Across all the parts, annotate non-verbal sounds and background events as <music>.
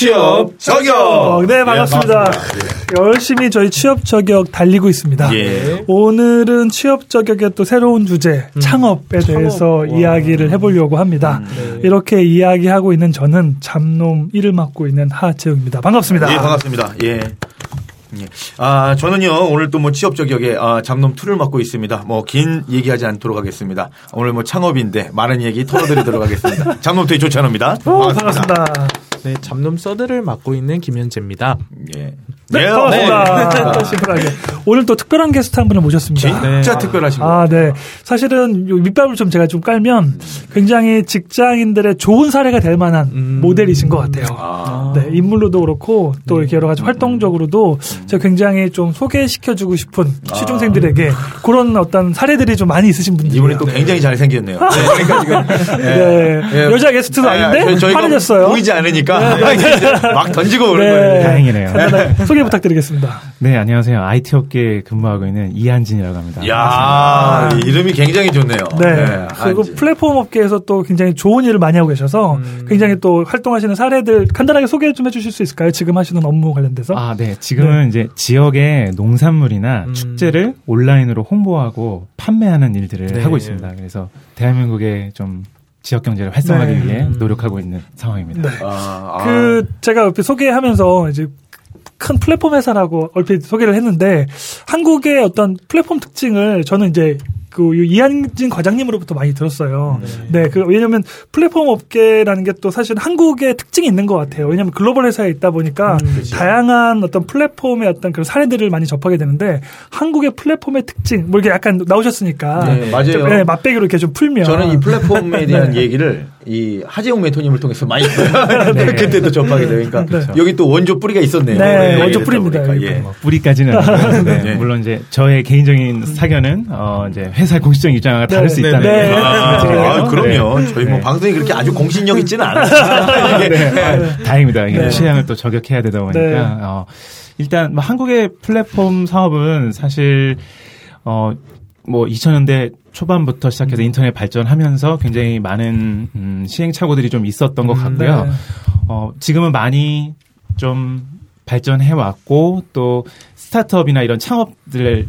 취업 저격. 어, 네, 반갑습니다. 예, 열심히 저희 취업 저격 달리고 있습니다. 예. 오늘은 취업 저격의 또 새로운 주제 음. 창업에 대해서 창업. 이야기를 해보려고 합니다. 음, 네. 이렇게 이야기하고 있는 저는 잠놈 일을 맡고 있는 하채웅입니다. 반갑습니다. 예, 반갑습니다. 예. 예. 아, 저는요, 오늘 또 뭐 취업 저격에 아, 잡놈 2를 맡고 있습니다. 뭐 긴 얘기하지 않도록 하겠습니다. 오늘 뭐 창업인데 많은 얘기 털어드리도록 하겠습니다. <laughs> 잡놈 2의 조찬호입니다. 반갑습니다. 반갑습니다. 네, 잡놈 서드를 맡고 있는 김현재입니다. 예. 네, 반갑습니다. 네. 심플하게. 오늘 또 특별한 게스트 한 분을 모셨습니다. 진짜 네. 특별하신 아, 네. 사실은 밑밥을 좀 제가 좀 깔면 굉장히 직장인들의 좋은 사례가 될 만한 음. 모델이신 것 같아요. 아. 네, 인물로도 그렇고 또 이렇게 여러 가지 활동적으로도 제가 굉장히 좀 소개시켜주고 싶은 아. 취중생들에게 그런 어떤 사례들이 좀 많이 있으신 분들. 이분이 또 굉장히 잘생겼네요. 네, 그러니까 지금. <laughs> 네. 네. 여자 게스트도 아, 아닌데 파래졌어요. 보이지 않으니까 네. <laughs> 막 던지고 오는 거예요. 다행이네요. 소개 <laughs> 소개 부탁드리겠습니다. 네, 안녕하세요. IT 업계에 근무하고 있는 이한진이라고 합니다. 야 이름이 굉장히 좋네요. 네. 네 그리고 플랫폼 업계에서 또 굉장히 좋은 일을 많이 하고 계셔서 음. 굉장히 또 활동하시는 사례들 간단하게 소개 좀 해주실 수 있을까요? 지금 하시는 업무 관련돼서? 아, 네. 지금은 네. 이제 지역의 농산물이나 음. 축제를 온라인으로 홍보하고 판매하는 일들을 네. 하고 있습니다. 그래서 대한민국의 좀 지역 경제를 활성화하기 네. 위해 노력하고 있는 상황입니다. 네. 아, 아. 그 제가 옆에 소개하면서 이제 큰 플랫폼 회사라고 얼핏 소개를 했는데 한국의 어떤 플랫폼 특징을 저는 이제 그 이한진 과장님으로부터 많이 들었어요. 네. 네 그 왜냐하면 플랫폼 업계라는 게 또 사실 한국의 특징이 있는 것 같아요. 왜냐하면 글로벌 회사에 있다 보니까 음, 그렇죠. 다양한 어떤 플랫폼의 어떤 그런 사례들을 많이 접하게 되는데 한국의 플랫폼의 특징 뭐 이렇게 약간 나오셨으니까 네, 맞아요. 네, 맛배기로 이렇게 좀 풀면 저는 이 플랫폼에 대한 <laughs> 네. 얘기를 이 하재용 멘토님을 통해서 많이 <laughs> 네. 그때도 접하게 되니까 그렇죠. 여기 또 원조 뿌리가 있었네요. 네, 네 원조 뿌리입니다. 예. 뭐 뿌리까지는 <laughs> 네. 물론 이제 저의 개인적인 사견은 어 이제 회사 공식적 입장과 다를 수 있다는 네. 아, 아, 그럼요. 저희 뭐 방송이 그렇게 아주 공신력 있지는 않아요. 네. <laughs> 다행입니다. 이게 취향을 또 저격해야 되다 보니까 어, 일단 뭐 한국의 플랫폼 사업은 사실 어. 뭐 2000년대 초반부터 시작해서 음. 인터넷 발전하면서 굉장히 많은 음, 시행착오들이 좀 있었던 것 음, 같고요. 네. 어, 지금은 많이 좀 발전해 왔고 또 스타트업이나 이런 창업들을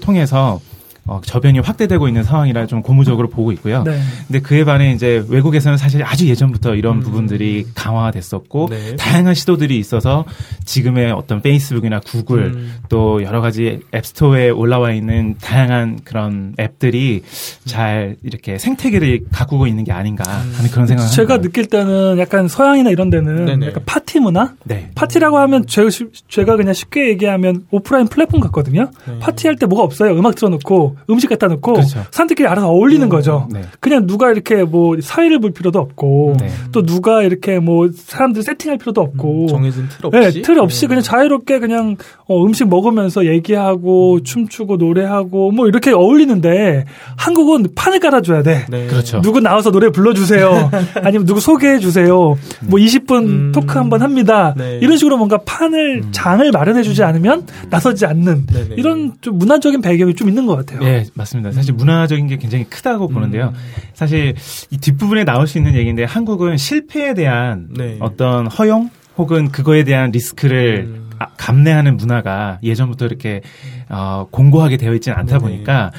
통해서 어, 저변이 확대되고 있는 상황이라 좀 고무적으로 보고 있고요. 네. 근데 그에 반해 이제 외국에서는 사실 아주 예전부터 이런 음. 부분들이 강화됐었고 네. 다양한 시도들이 있어서 지금의 어떤 페이스북이나 구글 음. 또 여러 가지 앱스토어에 올라와 있는 다양한 그런 앱들이 잘 이렇게 생태계를 가꾸고 있는 게 아닌가 하는 그런 생각을 제가 합니다. 느낄 때는 약간 서양이나 이런 데는 네네. 약간 파티 문화? 네. 파티라고 하면 제가, 제가 그냥 쉽게 얘기하면 오프라인 플랫폼 같거든요. 네. 파티할 때 뭐가 없어요. 음악 틀어놓고 음식 갖다 놓고 그렇죠. 사람들끼리 알아서 어울리는 음, 거죠. 네. 그냥 누가 이렇게 뭐 사회를 볼 필요도 없고 네. 또 누가 이렇게 뭐 사람들 세팅할 필요도 없고 음, 정해진 틀 없이 네, 틀 없이 네. 그냥 자유롭게 그냥 어, 음식 먹으면서 얘기하고 음. 춤추고 노래하고 뭐 이렇게 어울리는데 한국은 판을 깔아줘야 돼. 네. 그렇죠. 누구 나와서 노래 불러주세요. <laughs> 아니면 누구 소개해 주세요. 뭐 20분 음. 토크 한번 합니다. 네. 이런 식으로 뭔가 판을 음. 장을 마련해 주지 않으면 나서지 않는 이런 좀 문화적인 배경이 좀 있는 것 같아요. 네, 맞습니다. 사실 문화적인 게 굉장히 크다고 보는데요. 음. 사실 이 뒷부분에 나올 수 있는 얘기인데 한국은 실패에 대한 네. 어떤 허용 혹은 그거에 대한 리스크를 음. 아, 감내하는 문화가 예전부터 이렇게 어, 공고하게 되어 있지는 않다 네. 보니까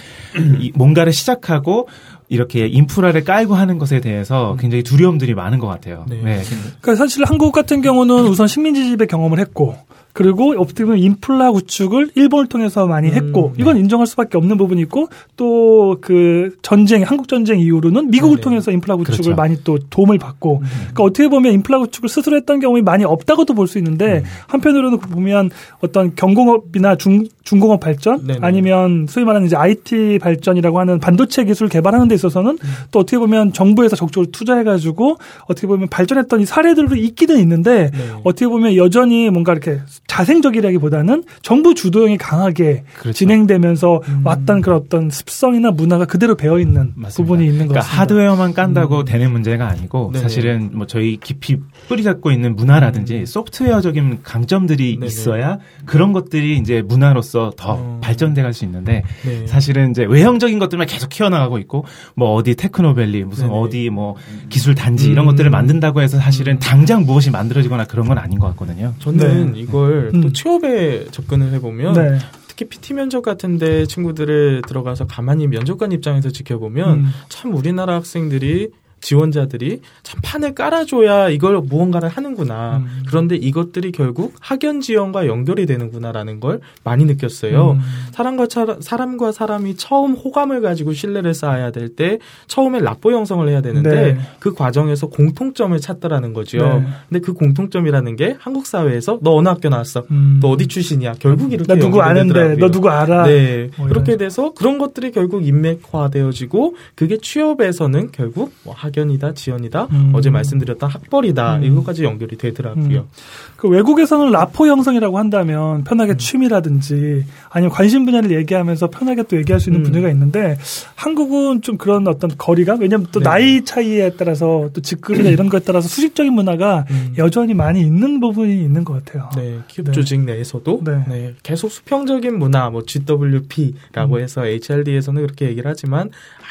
이 뭔가를 시작하고 이렇게 인프라를 깔고 하는 것에 대해서 음. 굉장히 두려움들이 많은 것 같아요. 네. 네. 그러니까 사실 한국 같은 경우는 우선 식민지 지배 경험을 했고 그리고 어떻게 보면 인플라 구축을 일본을 통해서 많이 했고 음, 네. 이건 인정할 수밖에 없는 부분이 있고 또 그 전쟁 한국 전쟁 이후로는 미국을 네. 통해서 인플라 구축을 그렇죠. 많이 또 도움을 받고 음. 그러니까 어떻게 보면 인플라 구축을 스스로 했던 경험이 많이 없다고도 볼 수 있는데 음. 한편으로는 보면 어떤 경공업이나 중 중공업 발전 네네. 아니면 소위 말하는 이제 IT 발전이라고 하는 반도체 기술 개발하는 데 있어서는 음. 또 어떻게 보면 정부에서 적극적으로 투자해 가지고 어떻게 보면 발전했던 이 사례들도 있기는 있는데 네. 어떻게 보면 여전히 뭔가 이렇게 자생적이라기보다는 정부 주도형이 강하게 그렇죠. 진행되면서 음. 왔던 그런 어떤 습성이나 문화가 그대로 배어 있는 부분이 있는 그러니까 같습니다. 하드웨어만 깐다고 음. 되는 문제가 아니고 네네. 사실은 뭐 저희 깊이 뿌리 잡고 있는 문화라든지 음. 소프트웨어적인 강점들이 네네. 있어야 그런 것들이 이제 문화로서 더더 어. 발전돼 갈 수 있는데 네. 사실은 이제 외형적인 것들만 계속 키워나가고 있고 뭐 어디 테크노밸리 무슨 네네. 어디 뭐 기술 단지 이런 음. 것들을 만든다고 해서 사실은 당장 무엇이 만들어지거나 그런 건 아닌 것 같거든요. 저는 이걸 또 음. 취업에 접근을 해보면 네. 특히 PT 면접 같은데 친구들을 들어가서 가만히 면접관 입장에서 지켜보면 음. 참 우리나라 학생들이 지원자들이 참 판을 깔아줘야 이걸 무언가를 하는구나. 음. 그런데 이것들이 결국 학연 지원과 연결이 되는구나라는 걸 많이 느꼈어요. 음. 사람과 차- 사람과 사람이 처음 호감을 가지고 신뢰를 쌓아야 될 때 처음에 라포 형성을 해야 되는데 네. 그 과정에서 공통점을 찾더라는 거죠. 네. 근데 그 공통점이라는 게 한국 사회에서 너 어느 학교 나왔어? 음. 너 어디 출신이야? 결국 이렇게 나 누구 아는데, 되더라고요. 너 누구 알아? 네. 뭐 그렇게. 돼서 그런 것들이 결국 인맥화되어지고 그게 취업에서는 결국 뭐 학연이다, 지연이다, 음. 어제 말씀드렸던 학벌이다 음. 이것까지 연결이 되더라고요. 그 외국에서는 라포 형성이라고 한다면 편하게 음. 취미라든지 아니면 관심 분야를 얘기하면서 편하게 또 얘기할 수 있는 음. 분야가 있는데 한국은 좀 그런 어떤 거리가 왜냐면 또 네. 나이 차이에 따라서 또 직급이나 <clears throat> 이런 것에 따라서 수직적인 문화가 음. 여전히 많이 있는 부분이 있는 것 같아요. 네, 기업 네. 조직 내에서도 네. 네, 계속 수평적인 문화, 뭐 GWP라고 음. 해서 HRD에서는 그렇게 얘기를 하지만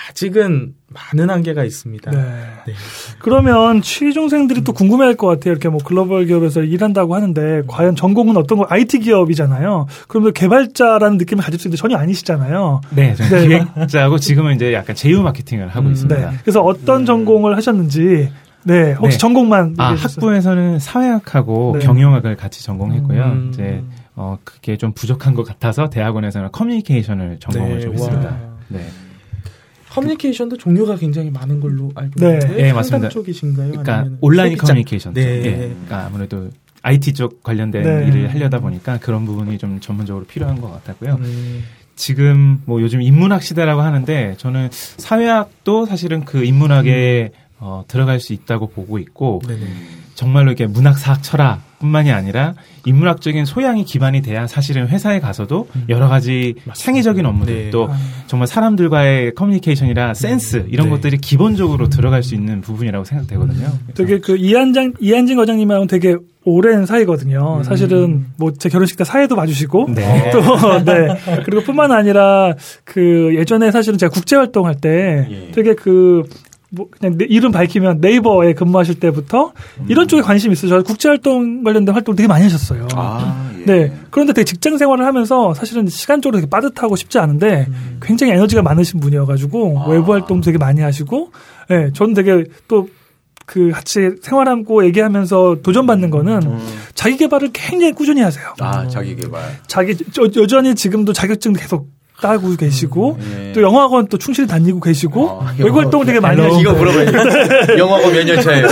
아직은 많은 한계가 있습니다. 네. 네. 그러면 취중생들이 또 궁금해할 것 같아요. 이렇게 뭐 글로벌 기업에서 일한다고 하는데 과연 전공은 어떤 거 IT 기업이잖아요. 그러면 개발자라는 느낌을 가질 수 있는데 전혀 아니시잖아요. 네, 저는 네. 기획자고 지금은 이제 약간 제휴 마케팅을 하고 음, 있습니다. 네. 그래서 어떤 전공을 하셨는지 네 혹시 네. 전공만 아. 학부에서는 사회학하고 네. 경영학을 같이 전공했고요. 음. 이제 어 그게 좀 부족한 것 같아서 대학원에서는 커뮤니케이션을 전공을 네, 좀 와. 했습니다. 네. 커뮤니케이션도 종류가 굉장히 많은 걸로 알고 네. 있는데 네, 맞습니다. 쪽이신가요? 그러니까 아니면 온라인 소비자? 커뮤니케이션. 네. 예. 그러니까 아무래도 IT 쪽 관련된 네. 일을 하려다 보니까 그런 부분이 좀 전문적으로 필요한 것 같았고요. 음, 지금 뭐 요즘 인문학 시대라고 하는데 저는 사회학도 사실은 그 인문학에 어, 들어갈 수 있다고 보고 있고 네네. 정말로 이게 문학 사학 철학 뿐만이 아니라 인문학적인 소양이 기반이 돼야 사실은 회사에 가서도 여러 가지 창의적인 업무들 네. 또 정말 사람들과의 커뮤니케이션이라 센스 이런 네. 것들이 기본적으로 들어갈 수 있는 부분이라고 생각되거든요. 되게 그 이한장 이한진 과장님하고는 되게 오랜 사이거든요. 음. 사실은 뭐 제 결혼식 때 사회도 봐주시고 네. <laughs> 또 네. 그리고 뿐만 아니라 그 예전에 사실은 제가 국제 활동할 때 예. 되게 그 뭐 그냥 내 이름 밝히면 네이버에 근무하실 때부터 이런 쪽에 관심 이 있으셔서 국제 활동 관련된 활동을 되게 많이 하셨어요. 아, 예. 네. 그런데 되게 직장 생활을 하면서 사실은 시간적으로 되게 빠듯하고 쉽지 않은데 굉장히 에너지가 많으신 분이어가지고 아. 외부 활동 되게 많이 하시고, 예, 네, 저는 되게 또 그 같이 생활하고 얘기하면서 도전받는 거는 음. 자기 개발을 굉장히 꾸준히 하세요. 아, 자기 개발. 자기 저, 여전히 지금도 자격증 계속 따고 계시고 예. 또 영어학원 또 충실히 다니고 계시고 아, 외국 활동을 되게 많이 하시고 이거 물어봐야지. 영어고 몇년 차예요?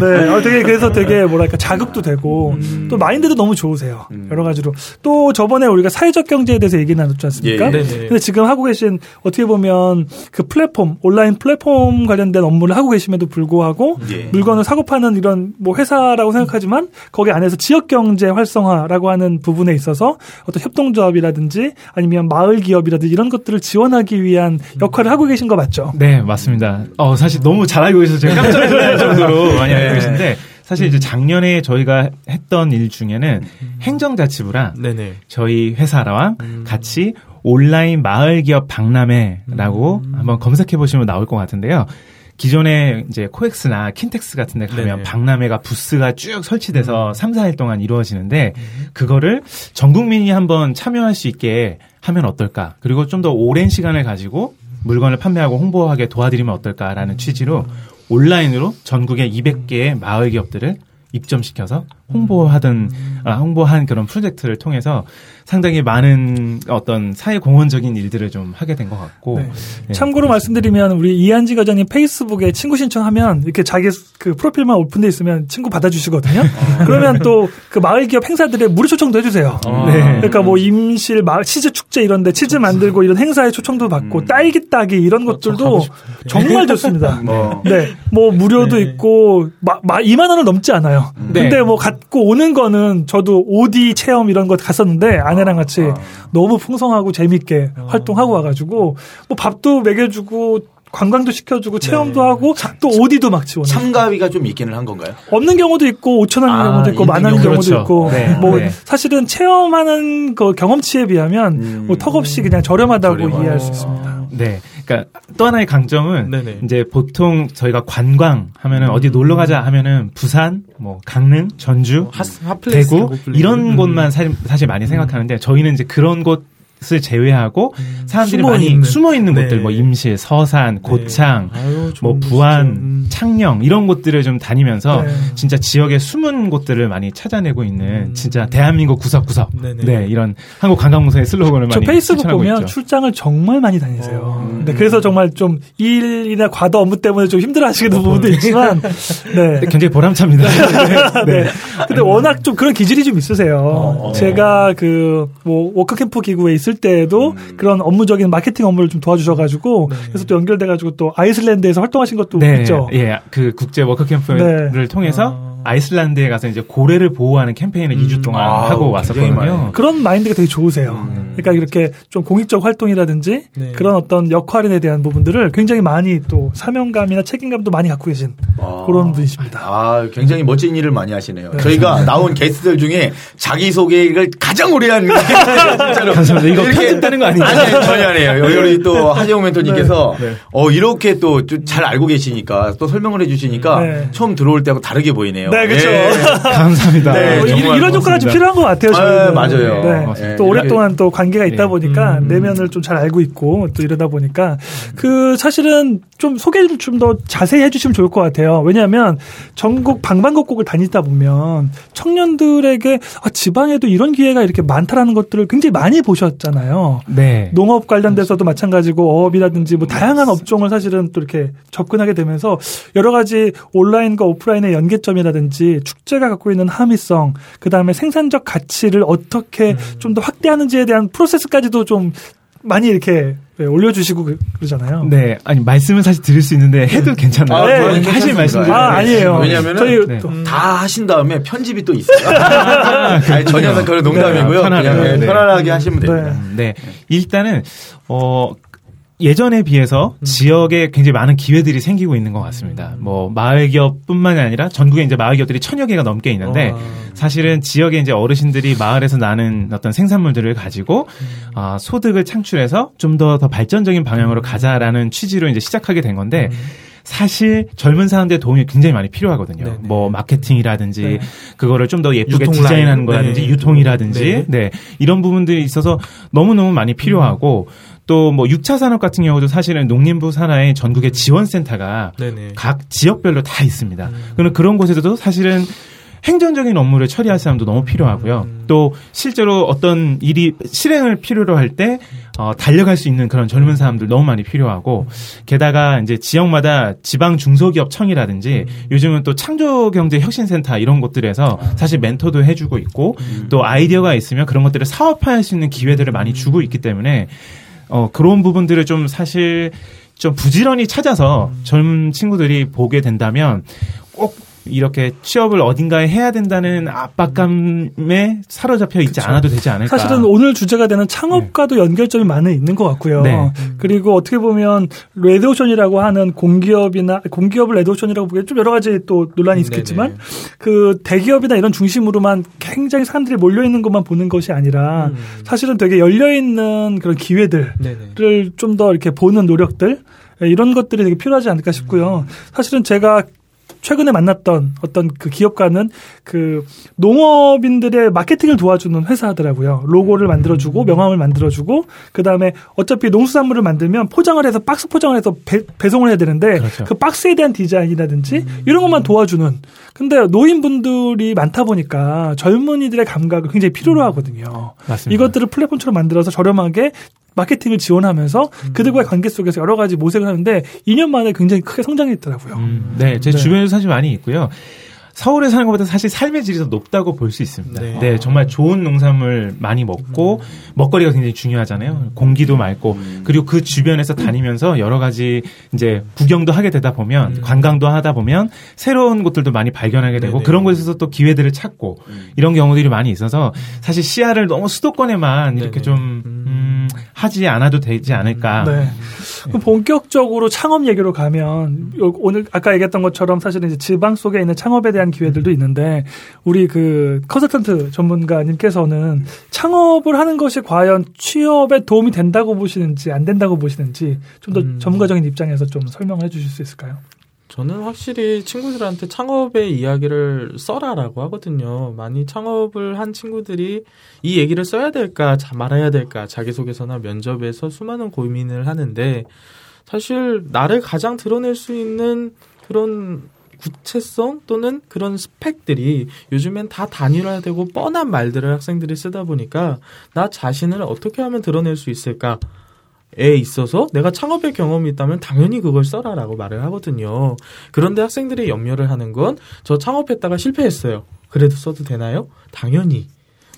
네, 어, 되게 그래서 되게 뭐랄까 자극도 되고 또 마인드도 너무 좋으세요. 음. 여러 가지로 또 저번에 우리가 사회적 경제에 대해서 얘기 나눴지 않습니까? 예, 예. 근데 지금 하고 계신 어떻게 보면 그 플랫폼 온라인 플랫폼 관련된 업무를 하고 계심에도 불구하고 예. 물건을 사고 파는 이런 뭐 회사라고 생각하지만 거기 안에서 지역 경제 활성화라고 하는 부분에 있어서 어떤 협동 조합이라든지 아니면 마을 기업이라든지 이런 것들을 지원하기 위한 역할을 하고 계신 거 맞죠? 네, 맞습니다. 어, 사실 너무 잘 알고 계셔서 제가 깜짝 놀랄 <laughs> 정도로 많이 알고 네. 계신데, 사실 이제 작년에 저희가 했던 일 중에는 행정자치부랑 네네. 저희 회사랑 음. 같이 온라인 마을 기업 박람회라고 한번 검색해 보시면 나올 것 같은데요. 기존에 이제 코엑스나 킨텍스 같은 데 가면 네네. 박람회가 부스가 쭉 설치돼서 삼 3, 4일 동안 이루어지는데 그거를 전 국민이 한번 참여할 수 있게 하면 어떨까? 그리고 좀 더 오랜 시간을 가지고 물건을 판매하고 홍보하게 도와드리면 어떨까라는 취지로 온라인으로 전국의 200개의 마을 기업들을 입점시켜서 홍보하던 아, 홍보한 그런 프로젝트를 통해서 상당히 많은 어떤 사회 공헌적인 일들을 좀 하게 된 것 같고 네. 예, 참고로 말씀드리면 우리 이한지 과장님 페이스북에 친구 신청하면 이렇게 자기 그 프로필만 오픈돼 있으면 친구 받아주시거든요. <laughs> 그러면 또 그 마을 기업 행사들에 무료 초청도 해주세요. 네. 그러니까 뭐 임실 마을 치즈 축제 이런데 치즈 만들고 이런 행사에 초청도 받고 딸기 따기 이런 것들도 <laughs> 정말 좋습니다. <laughs> 뭐. 네, 뭐 무료도 네. 있고 마, 마 2만 원을 넘지 않아요. 네. 근데 뭐 갖고 오는 거는 저도 오디 체험 이런 거 갔었는데 아내랑 같이 너무 풍성하고 재밌게 활동하고 와가지고 뭐 밥도 먹여주고 관광도 시켜주고 체험도 하고 또 오디도 막 지원. 참가비가 좀 있기는 한 건가요? 없는 경우도 있고 5천 원인 아, 경우도 있고 만 원인 경우도 그렇죠. 있고 네, 뭐 네. 사실은 체험하는 그 경험치에 비하면 음. 뭐 턱없이 그냥 저렴하다고 저렴하고. 이해할 수 있습니다. 네. 그러니까 또 하나의 강점은 네네. 이제 보통 저희가 관광 하면은 어디 놀러 가자 하면은 부산, 뭐 강릉, 전주, 하, hot place 대구. 이런 음. 곳만 사실, 사실 많이 생각하는데 저희는 이제 그런 곳 을 제외하고 사람들이 숨어 많이 있는. 숨어 있는 네. 곳들 뭐 임실, 서산, 고창, 네. 아유, 뭐 부안. 음. 창녕 이런 곳들을 좀 다니면서 네. 진짜 지역의 숨은 곳들을 많이 찾아내고 있는 음. 진짜 대한민국 구석구석 네네. 네 이런 한국 관광공사의 슬로건을 저 많이 페이스북 실천하고 보면 있죠. 출장을 정말 많이 다니세요. 어. 네, 그래서 정말 좀 일이나 과도 업무 때문에 좀 힘들어하시는 부분도 있지만, <laughs> 네. 굉장히 보람찹니다. <laughs> <laughs> 네. 근데 워낙 좀 그런 기질이 좀 있으세요. 어. 제가 그, 뭐, work camp 기구에 있을 때에도 음. 그런 업무적인 마케팅 업무를 좀 도와주셔가지고, 네. 그래서 또 연결돼가지고 또 아이슬란드에서 활동하신 것도 네, 있죠. 예, 그 국제 work camp를 네. 통해서 아. 아이슬란드에 가서 이제 고래를 보호하는 캠페인을 음. 2주 동안 아우, 하고. 왔었거든요. 그런 마인드가 되게 좋으세요. 음. 그러니까 이렇게 좀 공익적 활동이라든지 네. 그런 어떤 역할에 대한 부분들을 굉장히 많이 또 사명감이나 책임감도 많이 갖고 계신 아. 그런 분이십니다. 아, 굉장히 멋진 일을 많이 하시네요. 저희가 나온 게스트들 중에 자기소개를 가장 오래 한 <laughs> 진짜로. 감사합니다. 이거 이렇게- 편집되는 거 아니죠? 아니, 아니, 전혀 아니에요. 여기 우리 또 하재홍 멘토님께서 네. 어, 이렇게 또 잘 알고 계시니까 또 설명을 해주시니까 네. 처음 들어올 때하고 다르게 보이네요. 네, 그쵸. 예. <laughs> 감사합니다. 네, 뭐 이- 정말 이런 효과가 좀. 필요한 것 같아요. 저희는. 아, 맞아요. 네. 또 예, 오랫동안 또 관계가 있다 네. 보니까 음. 내면을 좀 잘 알고 있고 또 이러다 보니까 그 사실은 좀 소개를 좀더 자세히 해주시면 좋을 것 같아요. 왜냐 하면 전국 방방곡곡을 다니다 보면 청년들에게 아, 지방에도 이런 기회가 이렇게 많다라는 것들을 굉장히 많이 보셨잖아요. 네. 농업 관련돼서도 마찬가지고 어업이라든지 뭐 다양한 업종을 사실은 또 이렇게 접근하게 되면서 여러 가지 온라인과 오프라인의 연계점이라든지 축제가 갖고 있는 함의성, 그 다음에 생산적 가치를 어떻게 좀더 확대하는지에 대한 프로세스까지도 좀 많이 이렇게 네, 올려주시고 그- 그러잖아요. 네, 아니 말씀은 사실 드릴 수 있는데 해도 괜찮아요. 아, 네. 저는 사실. 말씀 예. 아, 아니에요. 왜냐면은 저희 네. 또다 하신 다음에 편집이 또 있어요. <laughs> 아니, 전혀 그런 농담이고요. 네, 편하게. 그냥 예, 네. 편안하게 하시면 됩니다. 네. 네. 일단은 어 예전에 비해서 지역에 굉장히 많은 기회들이 생기고 있는 것 같습니다. 뭐 마을 기업뿐만이 아니라 전국에 이제 마을 기업들이 천여 개가 넘게 있는데 와. 사실은 지역에 이제 어르신들이 마을에서 나는 어떤 생산물들을 가지고 아, 소득을 창출해서 좀더더 발전적인 방향으로 가자라는 취지로 이제 시작하게 된 건데 사실 젊은 사람들의 도움이 굉장히 많이 필요하거든요. 네네. 뭐 마케팅이라든지 네. 그거를 좀 더 예쁘게 디자인하는. 거라든지 네. 유통이라든지 네. 네. 이런 부분들이 있어서 너무너무 많이 필요하고 또뭐 6차 산업 같은 경우도 사실은 농림부 산하의 전국의 지원센터가 네네. 각 지역별로 다 있습니다. 음. 그럼 그런 곳에서도 사실은 행정적인 업무를 처리할 사람도 너무 필요하고요. 음. 또 실제로 어떤 일이 실행을 필요로 할 때 어, 달려갈 수 있는 그런 젊은 사람들 너무 많이 필요하고 게다가 이제 지역마다 지방 중소기업 청이라든지 요즘은 또 창조경제혁신센터 이런 곳들에서 사실 멘토도 해주고 있고 또 아이디어가 있으면 그런 것들을 사업화할 수 있는 기회들을 많이 주고 있기 때문에 어, 그런 부분들을 좀 사실 좀 부지런히 찾아서 젊은 친구들이 보게 된다면 꼭 이렇게 취업을 어딘가에 해야 된다는 압박감에 사로잡혀 있지 않아도 되지 않을까. 사실은 오늘 주제가 되는 창업과도 연결점이 많이 있는 것 같고요. 네. 그리고 어떻게 보면 red ocean이라고 하는 공기업이나 공기업을 red ocean이라고 보기엔 좀 여러 가지 또 논란이 있겠지만 네네. 그 대기업이나 이런 중심으로만 굉장히 사람들이 몰려 있는 것만 보는 것이 아니라 음. 사실은 되게 열려 있는 그런 기회들을 네네. 좀더 이렇게 보는 노력들 이런 것들이 되게 필요하지 않을까 싶고요. 사실은 제가 최근에 만났던 어떤 그 기업가는 그 농업인들의 마케팅을 도와주는 회사더라고요. 로고를 만들어주고 명함을 만들어주고 그 다음에 어차피 농수산물을 만들면 포장을 해서 박스 포장을 해서 배, 송을 해야 되는데 그렇죠. 그 박스에 대한 디자인이라든지 이런 것만 도와주는. 근데 노인분들이 많다 보니까 젊은이들의 감각을 굉장히 필요로 하거든요. 맞습니다. 이것들을 플랫폼처럼 만들어서 저렴하게 마케팅을 지원하면서 그들과의 관계 속에서 여러 가지 모색을 하는데 2년 만에 굉장히 크게 성장했더라고요. 음, 네, 제 네. 주변에도 사실 많이 있고요. 서울에 사는 것보다 사실 삶의 질이 더 높다고 볼 수 있습니다. 네. 네. 정말 좋은 농산물 많이 먹고 음. 먹거리가 굉장히 중요하잖아요. 공기도 맑고 음. 그리고 그 주변에서 다니면서 여러 가지 이제 구경도 하게 되다 보면 음. 관광도 하다 보면 새로운 곳들도 많이 발견하게 되고 네네. 그런 곳에서 또 기회들을 찾고 음. 이런 경우들이 많이 있어서 사실 시야를 너무 수도권에만 이렇게 좀 음. 음, 하지 않아도 되지 않을까. 네. 네. 본격적으로 창업 얘기로 가면 오늘 아까 얘기했던 것처럼 사실은 이제 지방 속에 있는 창업에 대한 기회들도 있는데 우리 그 컨설턴트 전문가님께서는 창업을 하는 것이 과연 취업에 도움이 된다고 보시는지 안 된다고 보시는지 좀더 음. 전문가적인 입장에서 좀 설명을 해주실 수 있을까요? 저는 확실히 친구들한테 창업의 이야기를 써라라고 하거든요. 많이 창업을 한 친구들이 이 얘기를 써야 될까, 말아야 될까, 자기소개서나 면접에서 수많은 고민을 하는데, 사실 나를 가장 드러낼 수 있는 그런 구체성 또는 그런 스펙들이 요즘엔 다 단일화되고 뻔한 말들을 학생들이 쓰다 보니까 나 자신을 어떻게 하면 드러낼 수 있을까? 에 있어서 내가 창업의 경험이 있다면 당연히 그걸 써라라고 말을 하거든요. 그런데 학생들이 염려를 하는 건 저 창업했다가 실패했어요. 그래도 써도 되나요? 당연히.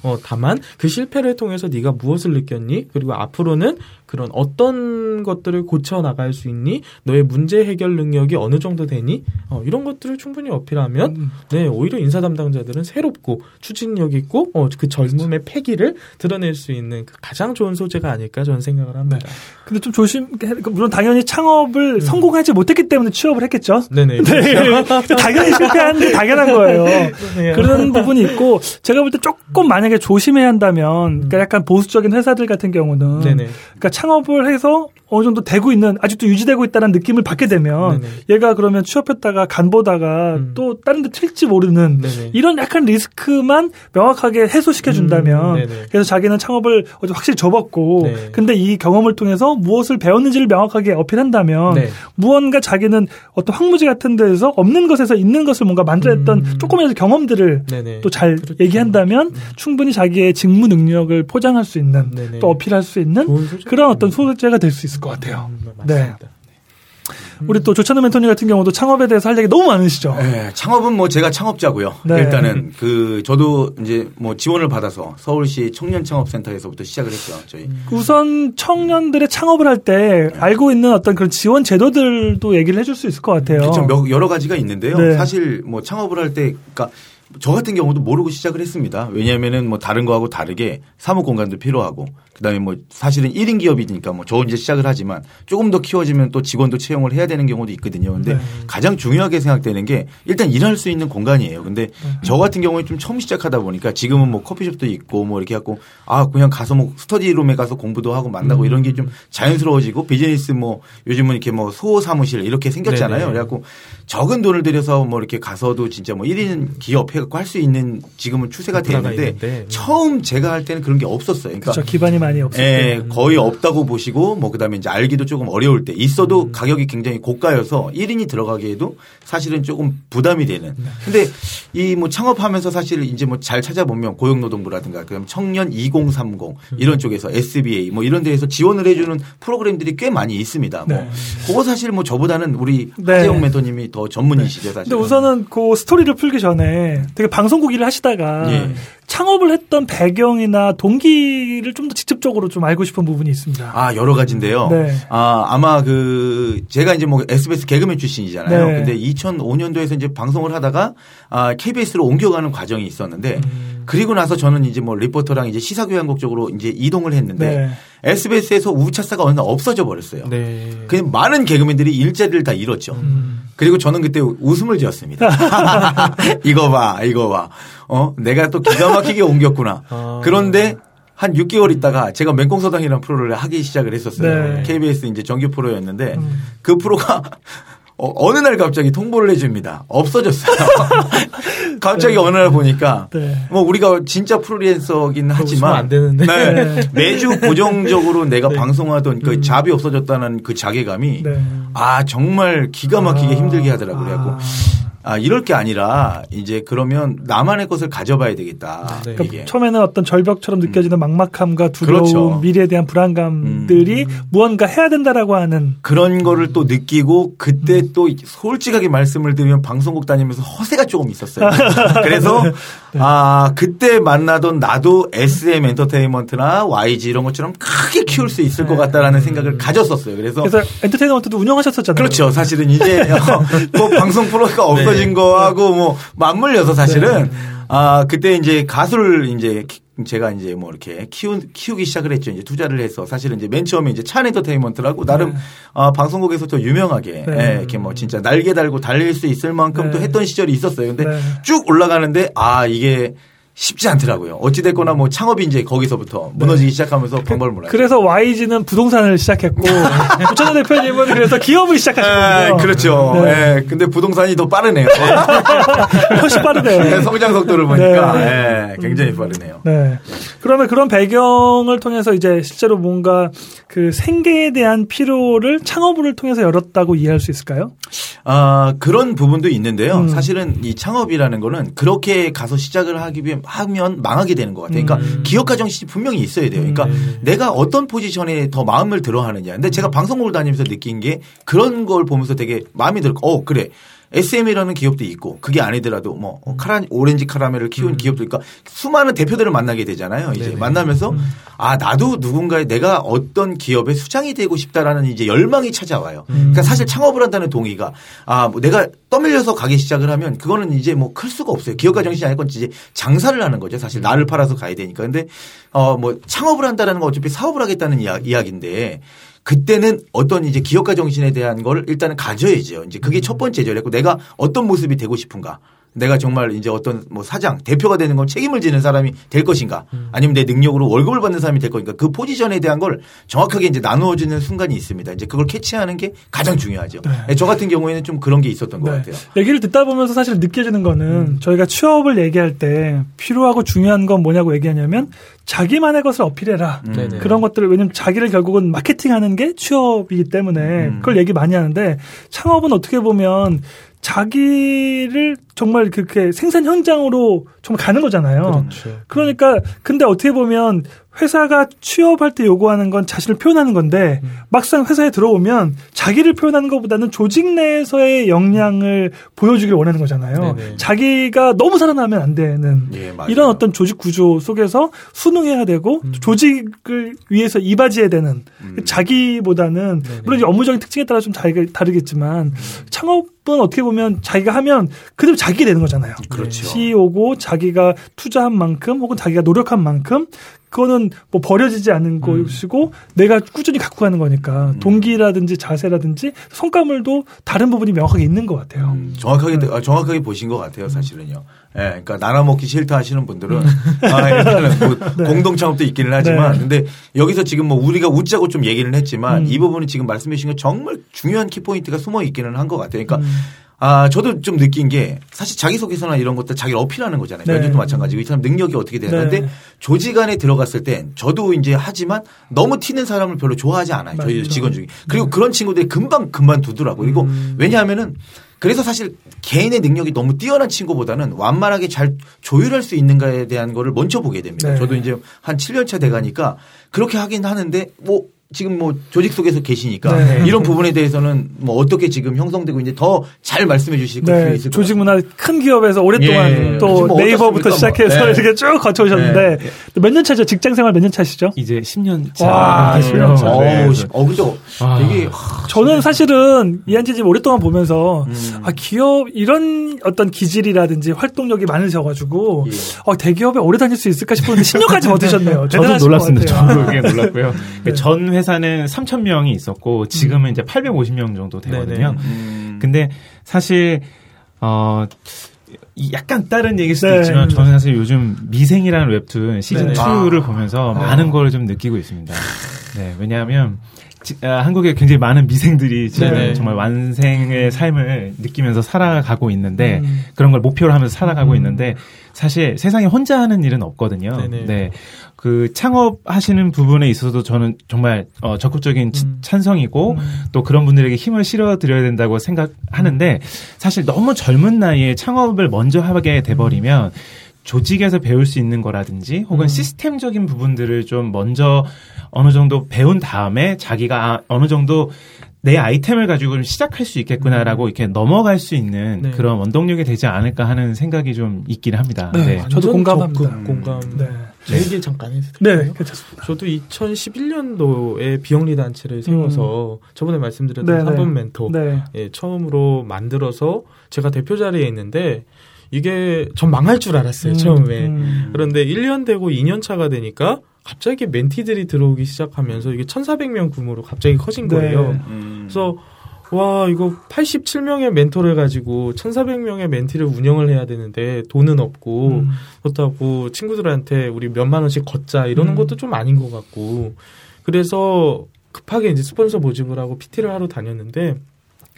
어, 다만 그 실패를 통해서 네가 무엇을 느꼈니? 그리고 앞으로는 그런 어떤 것들을 고쳐 나갈 수 있니? 너의 문제 해결 능력이 어느 정도 되니? 어, 이런 것들을 충분히 어필하면 음. 네 오히려 인사 담당자들은 새롭고 추진력 있고 어, 그 젊음의 패기를 드러낼 수 있는 그 가장 좋은 소재가 아닐까 저는 생각을 합니다. 네. 근데 좀 조심 물론 당연히 창업을 음. 성공하지 못했기 때문에 취업을 했겠죠. 네네. 네. <laughs> 당연히 실패하는 게 당연한 거예요. 네. 그런 부분이 있고 제가 볼 때 조금 만약에 조심해야 한다면 그러니까 약간 보수적인 회사들 같은 경우는 네네. 그러니까 창업을 해서 어느 정도 되고 있는 아직도 유지되고 있다는 느낌을 받게 되면 네네. 얘가 그러면 취업했다가 간 보다가 음. 또 다른 데 튈지 모르는 네네. 이런 약간 리스크만 명확하게 해소시켜 준다면 음. 그래서 자기는 창업을 확실히 접었고 네. 근데 이 경험을 통해서 무엇을 배웠는지를 명확하게 어필한다면 네. 무언가 자기는 어떤 황무지 같은 데에서 없는 것에서 있는 것을 뭔가 만들었던 음. 조금이라도 경험들을 또 잘 얘기한다면 음. 충분히 자기의 직무 능력을 포장할 수 있는 또 어필할 수 있는 그런 어떤 소재가 될 수 있을 것 같아요. 음, 네. 우리 또 조찬우 멘토님 같은 경우도 창업에 대해서 할 얘기 너무 많으시죠. 네, 창업은 뭐 제가 창업자고요. 네. 일단은 그 저도 이제 뭐 지원을 받아서 서울시 청년 창업센터에서부터 시작을 했죠. 저희 우선 청년들의 창업을 할때 네. 알고 있는 어떤 그런 지원 제도들도 얘기를 해줄 수 있을 것 같아요. 그렇죠. 여러 가지가 있는데요. 네. 사실 뭐 창업을 할 때 그러니까 저 같은 경우도 모르고 시작을 했습니다. 왜냐하면은 뭐 다른 거하고 다르게 사무 공간도 필요하고 그다음에 뭐 사실은 1인 기업이니까 뭐 저 이제 시작을 하지만 조금 더 키워지면 또 직원도 채용을 해야 되는 경우도 있거든요. 근데 네. 가장 중요하게 생각되는 게 일단 일할 수 있는 공간이에요. 근데 네. 저 같은 경우에 좀 처음 시작하다 보니까 지금은 뭐 커피숍도 있고 뭐 이렇게 갖고 아 그냥 가서 뭐 스터디룸에 가서 공부도 하고 만나고 음. 이런 게 좀 자연스러워지고 비즈니스 뭐 요즘은 이렇게 뭐 소호 사무실 이렇게 생겼잖아요. 네네. 그래갖고 적은 돈을 들여서 뭐 이렇게 가서도 진짜 뭐 1인 기업 해 갖고 할 수 있는 지금은 추세가 되는데 네. 처음 제가 할 때는 그런 게 없었어요. 그러니까 그렇죠. 기반이 많이 없었고 예, 거의 없다고 보시고 뭐 그다음에 이제 알기도 조금 어려울 때 있어도 음. 가격이 굉장히 고가여서 1인이 들어가기에도 사실은 조금 부담이 되는. 네. 근데 이 뭐 창업하면서 사실 이제 뭐 잘 찾아보면 고용노동부라든가 그다음 청년 2030 음. 이런 쪽에서 SBA 뭐 이런 데에서 지원을 해주는 프로그램들이 꽤 많이 있습니다. 뭐 네. 그거 사실 뭐 저보다는 우리 네. 하재영 멘토님이 더 전문이시죠 사실. 근데 우선은 그 스토리를 풀기 전에 되게 방송국 일을 하시다가 예. 창업을 했던 배경이나 동기를 좀 더 직접적으로 좀 알고 싶은 부분이 있습니다. 아 여러 가지인데요. 네. 아 아마 그 제가 이제 뭐 SBS 개그맨 출신이잖아요. 네. 근데 2005년도에서 이제 방송을 하다가 아 KBS로 옮겨가는 과정이 있었는데 음. 그리고 나서 저는 이제 뭐 리포터랑 이제 시사교양국 쪽으로 이제 이동을 했는데 네. SBS에서 우차사가 어느 날 없어져 버렸어요. 네. 그냥 많은 개그맨들이 일자리를 다 잃었죠. 음. 그리고 저는 그때 웃음을 지었습니다. <laughs> <laughs> 이거 봐, 이거 봐. 어, 내가 또 기가 막히게 옮겼구나. 아. 그런데 한 6개월 있다가 제가 맹꽁서당이라는 프로를 하기 시작을 했었어요. 네. KBS 이제 정규 프로였는데 음. 그 프로가 어, 느날 갑자기 통보를 해줍니다. 없어졌어요. <laughs> 갑자기 네. 어느 날 보니까 네. 뭐 우리가 진짜 프로리랜서긴 하지만 안 되는데 네. 매주 고정적으로 내가 네. 방송하던 그 음. 잡이 없어졌다는 그 자괴감이 네. 아 정말 기가 막히게 아. 힘들게 하더라고요. 아. 아, 이럴 게 아니라 이제 그러면 나만의 것을 가져봐야 되겠다. 네. 그러니까 처음에는 어떤 절벽처럼 느껴지는 음. 막막함과 두려움, 그렇죠. 미래에 대한 불안감들이 음. 무언가 해야 된다라고 하는 그런 거를 또 느끼고 그때 음. 또 솔직하게 말씀을 드리면 방송국 다니면서 허세가 조금 있었어요. <laughs> 그래서 네. 아, 그때 만나던 나도 SM 엔터테인먼트나 YG 이런 것처럼 크게 키울 수 있을 것 네. 같다라는 생각을 가졌었어요. 그래서 그래서 엔터테인먼트도 운영하셨었잖아요. 그렇죠. 사실은 이제 <laughs> <laughs> 뭐 방송 프로가 없어진 네. 거하고 뭐 맞물려서 사실은 네. 아 그때 이제 가수를 이제 제가 이제 뭐 이렇게 키우, 키우기 시작을 했죠. 이제 투자를 해서 사실은 이제 맨 처음에 이제 찬 엔터테인먼트라고 나름 네. 아, 방송국에서 더 유명하게 네. 예, 이렇게 뭐 진짜 날개 달고 달릴 수 있을 만큼 또 네. 했던 시절이 있었어요. 근데 네. 쭉 올라가는데 아 이게 쉽지 않더라고요. 어찌됐거나 뭐 창업이 이제 거기서부터 무너지기 네. 시작하면서 방법을 몰라요. 그래서 YG는 부동산을 시작했고, <laughs> 부천호 대표님은 그래서 기업을 시작하셨거든요. 네, 그렇죠. 네. 네. 근데 부동산이 더 빠르네요. <laughs> 훨씬 빠르네요. 네, 성장 속도를 보니까 네. 네. 굉장히 빠르네요. 네. 그러면 그런 배경을 통해서 이제 실제로 뭔가 그 생계에 대한 필요를 창업을 통해서 열었다고 이해할 수 있을까요? 아, 그런 부분도 있는데요. 음. 사실은 이 창업이라는 거는 그렇게 가서 시작을 하기 위해 하면 망하게 되는 것 같아요. 그러니까 음. 기업가 정신이 분명히 있어야 돼요. 그러니까 음. 내가 어떤 포지션에 더 마음을 들어 하느냐. 근데 제가 방송국을 다니면서 느낀 게 그런 걸 보면서 되게 마음이 들고, 어, 그래. SM이라는 기업도 있고 그게 아니더라도 뭐 음. 카라 오렌지 카라멜을 키운 음. 기업도 있고 수많은 대표들을 만나게 되잖아요. 이제 네네. 만나면서 음. 아 나도 누군가의 내가 어떤 기업의 수장이 되고 싶다라는 이제 열망이 찾아와요. 음. 그러니까 사실 창업을 한다는 동의가 아 뭐 내가 떠밀려서 가기 시작을 하면 그거는 이제 뭐 클 수가 없어요. 기업가 정신이 아니고 이제 장사를 하는 거죠. 사실 음. 나를 팔아서 가야 되니까. 근데 어 뭐 창업을 한다라는 건 어차피 사업을 하겠다는 이야, 이야기인데 그때는 어떤 이제 기업가 정신에 대한 걸 일단은 가져야죠. 이제 그게 첫 번째죠. 그래고 내가 어떤 모습이 되고 싶은가. 내가 정말 이제 어떤 뭐 사장, 대표가 되는 건 책임을 지는 사람이 될 것인가 음. 아니면 내 능력으로 월급을 받는 사람이 될 것인가 그 포지션에 대한 걸 정확하게 이제 나누어지는 순간이 있습니다. 이제 그걸 캐치하는 게 가장 중요하죠. 네. 네저 같은 경우에는 좀 그런 게 있었던 네. 것 같아요. 얘기를 듣다 보면서 사실 느껴지는 거는 음. 저희가 취업을 얘기할 때 필요하고 중요한 건 뭐냐고 얘기하냐면 자기만의 것을 어필해라. 음. 그런 것들을 왜냐면 자기를 결국은 마케팅하는 게 취업이기 때문에 음. 그걸 얘기 많이 하는데 창업은 어떻게 보면 자기를 정말 그렇게 생산 현장으로 정말 가는 거잖아요. 그렇죠. 그러니까 근데 어떻게 보면 회사가 취업할 때 요구하는 건 자신을 표현하는 건데 음. 막상 회사에 들어오면 자기를 표현하는 것보다는 조직 내에서의 역량을 보여주길 원하는 거잖아요. 네네. 자기가 너무 살아나면 안 되는 예, 이런 어떤 조직 구조 속에서 순응해야 되고 음. 조직을 위해서 이바지해야 되는 음. 자기보다는 네네. 물론 업무적인 특징에 따라 좀 다르겠지만 음. 창업 은 어떻게 보면 자기가 하면 그대로 자기 되는 거잖아요. 그렇죠. CEO고 자기가 투자한 만큼 혹은 자기가 노력한 만큼 그거는 뭐 버려지지 않는 음. 것이고 내가 꾸준히 갖고 가는 거니까 음. 동기라든지 자세라든지 성과물도 다른 부분이 명확하게 있는 것 같아요. 음. 정확하게 네. 정확하게 보신 것 같아요, 사실은요. 예, 네, 그러니까 나눠 먹기 싫다 하시는 분들은 음. 아, 일단은 <laughs> 뭐 네. 공동 창업도 있기는 하지만 네. 근데 여기서 지금 뭐 우리가 웃자고 좀 얘기를 했지만 음. 이 부분이 지금 말씀해 주신 게 정말 중요한 키포인트가 숨어 있기는 한 것 같아요. 그러니까 음. 아, 저도 좀 느낀 게 사실 자기소개서나 이런 것들 자기를 어필하는 거잖아요. 네. 면접도 마찬가지고 이 사람 능력이 어떻게 되는데 네. 조직 안에 들어갔을 땐 저도 이제 하지만 너무 튀는 사람을 별로 좋아하지 않아요. 저희 맞죠. 직원 중에. 그리고 네. 그런 친구들이 금방 금방 두더라고요. 그리고 음. 왜냐하면은 그래서 사실 개인의 능력이 너무 뛰어난 친구보다는 완만하게 잘 조율할 수 있는가에 대한 거를 먼저 보게 됩니다. 네. 저도 이제 한 7년 차 돼가니까 그렇게 하긴 하는데 뭐 지금 뭐 조직 속에서 계시니까 네. <laughs> 이런 부분에 대해서는 뭐 어떻게 지금 형성되고 이제 더 잘 말씀해 주실 네. 수 있을 것 조직 문화 큰 기업에서 오랫동안 예. 또 뭐 네이버부터 시작해서 뭐. 네. <laughs> 이렇게 쭉 거쳐오셨는데 네. 몇년 차죠? 직장 생활 몇 년 차시죠? 이제 10년 차. 와, 10년 차. 네. 어, 아. 되게 저는 사실은 이한재 집 오랫동안 보면서 음. 아 기업 이런 어떤 기질이라든지 활동력이 많으셔가지고 예. 어, 대기업에 오래 다닐 수 있을까 싶었는데 10년까지 버티셨네요. 저도 놀랐습니다. 저도 놀랐고요. <laughs> 네. 전회 사는 3천 명이 있었고 지금은 음. 이제 850명 정도 되거든요. 음. 근데 사실 어 약간 다른 얘기일 수도 네. 있지만 저는 사실 요즘 미생이라는 웹툰 시즌 네. 2를 아. 보면서 아. 많은 걸 좀 느끼고 있습니다. 네, 왜냐하면 아, 한국에 굉장히 많은 미생들이 지금 네 정말 완생의 삶을 느끼면서 살아가고 있는데 음. 그런 걸 목표로 하면서 살아가고 음. 있는데 사실 세상에 혼자 하는 일은 없거든요. 네네. 네. 그 창업하시는 부분에 있어서도 저는 정말 어, 적극적인 음. 찬성이고 음. 또 그런 분들에게 힘을 실어 드려야 된다고 생각하는데 사실 너무 젊은 나이에 창업을 먼저 하게 돼버리면 조직에서 배울 수 있는 거라든지 혹은 음. 시스템적인 부분들을 좀 먼저 어느 정도 배운 다음에 자기가 아, 어느 정도 내 아이템을 가지고 시작할 수 있겠구나라고 음. 이렇게 넘어갈 수 있는 네. 그런 원동력이 되지 않을까 하는 생각이 좀 있긴 합니다. 네, 네. 저도 공감합니다. 공감. 네. 제 얘기 잠깐 해도 네, 괜찮습니다. 저도 2011년도에 비영리 단체를 세워서 음. 저번에 말씀드렸던 네, 3분 멘토 네. 예, 처음으로 만들어서 제가 대표 자리에 있는데 이게 전 망할 줄 알았어요, 음, 처음에. 음. 그런데 1년 되고 2년 차가 되니까 갑자기 멘티들이 들어오기 시작하면서 이게 1,400명 규모로 갑자기 커진 네. 거예요. 음. 그래서 와, 이거 87명의 멘토를 가지고 1,400명의 멘티를 운영을 해야 되는데 돈은 없고 음. 그렇다고 친구들한테 우리 몇만 원씩 걷자 이러는 음. 것도 좀 아닌 것 같고 그래서 급하게 이제 스폰서 모집을 하고 PT를 하러 다녔는데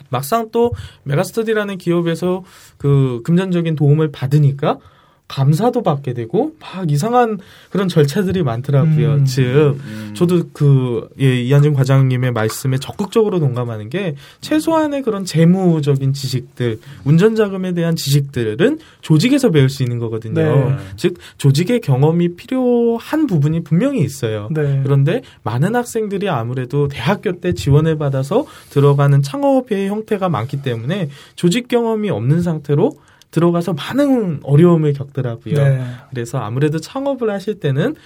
막상 또 메가스터디라는 기업에서 그 금전적인 도움을 받으니까 감사도 받게 되고 막 이상한 그런 절차들이 많더라고요. 음. 즉 음. 저도 그 예, 이한진 과장님의 말씀에 적극적으로 동감하는 게 최소한의 그런 재무적인 지식들, 운전 자금에 대한 지식들은 조직에서 배울 수 있는 거거든요. 네. 즉 조직의 경험이 필요한 부분이 분명히 있어요. 네. 그런데 많은 학생들이 아무래도 대학교 때 지원을 받아서 들어가는 창업의 형태가 많기 때문에 조직 경험이 없는 상태로 들어가서 많은 어려움을 겪더라고요. 네. 그래서 아무래도 창업을 하실 때는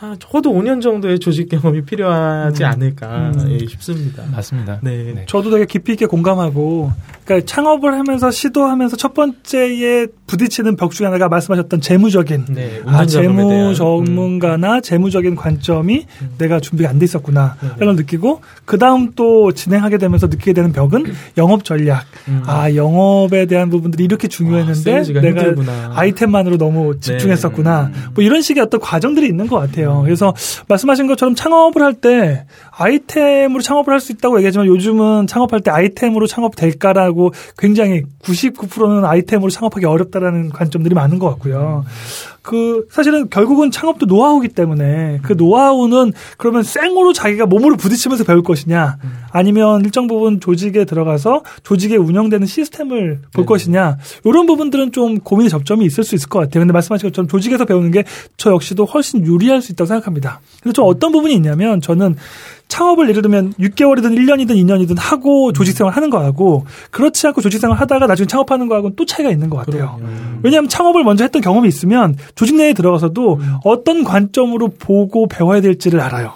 아, 적어도 5년 정도의 조직 경험이 필요하지 음. 않을까 음. 예, 싶습니다. 맞습니다. 네. 네. 저도 되게 깊이 있게 공감하고, 그러니까 창업을 하면서 시도하면서 첫 번째에 부딪히는 벽 중에 하나가 말씀하셨던 재무적인, 네, 아, 재무 전문가나 음. 재무적인 관점이 음. 내가 준비가 안 돼 있었구나, 네, 네. 이런 걸 느끼고, 그 다음 또 진행하게 되면서 느끼게 되는 벽은 영업 전략. 음. 아, 영업에 대한 부분들이 이렇게 중요했는데, 아, 내가 힘들구나. 아이템만으로 너무 네. 집중했었구나. 네. 뭐 이런 식의 어떤 과정들이 있는 것 같아요. 같아요. 그래서 말씀하신 것처럼 창업을 할 때 아이템으로 창업을 할 수 있다고 얘기하지만 요즘은 창업할 때 아이템으로 창업될까라고 굉장히 99%는 아이템으로 창업하기 어렵다라는 관점들이 많은 것 같고요. 그 사실은 결국은 창업도 노하우기 때문에 그 노하우는 그러면 생으로 자기가 몸으로 부딪히면서 배울 것이냐 아니면 일정 부분 조직에 들어가서 조직에 운영되는 시스템을 볼 네. 것이냐 이런 부분들은 좀 고민의 접점이 있을 수 있을 것 같아요. 근데 말씀하신 것처럼 조직에서 배우는 게 저 역시도 훨씬 유리할 수 있다고 생각합니다. 근데 좀 어떤 부분이 있냐면 저는 창업을 예를 들면 6개월이든 1년이든 2년이든 하고 조직생활 하는 거하고 그렇지 않고 조직생활 하다가 나중에 창업하는 거하고는 또 차이가 있는 것 같아요. 그럼요. 왜냐하면 창업을 먼저 했던 경험이 있으면 조직 내에 들어가서도 음. 어떤 관점으로 보고 배워야 될지를 알아요.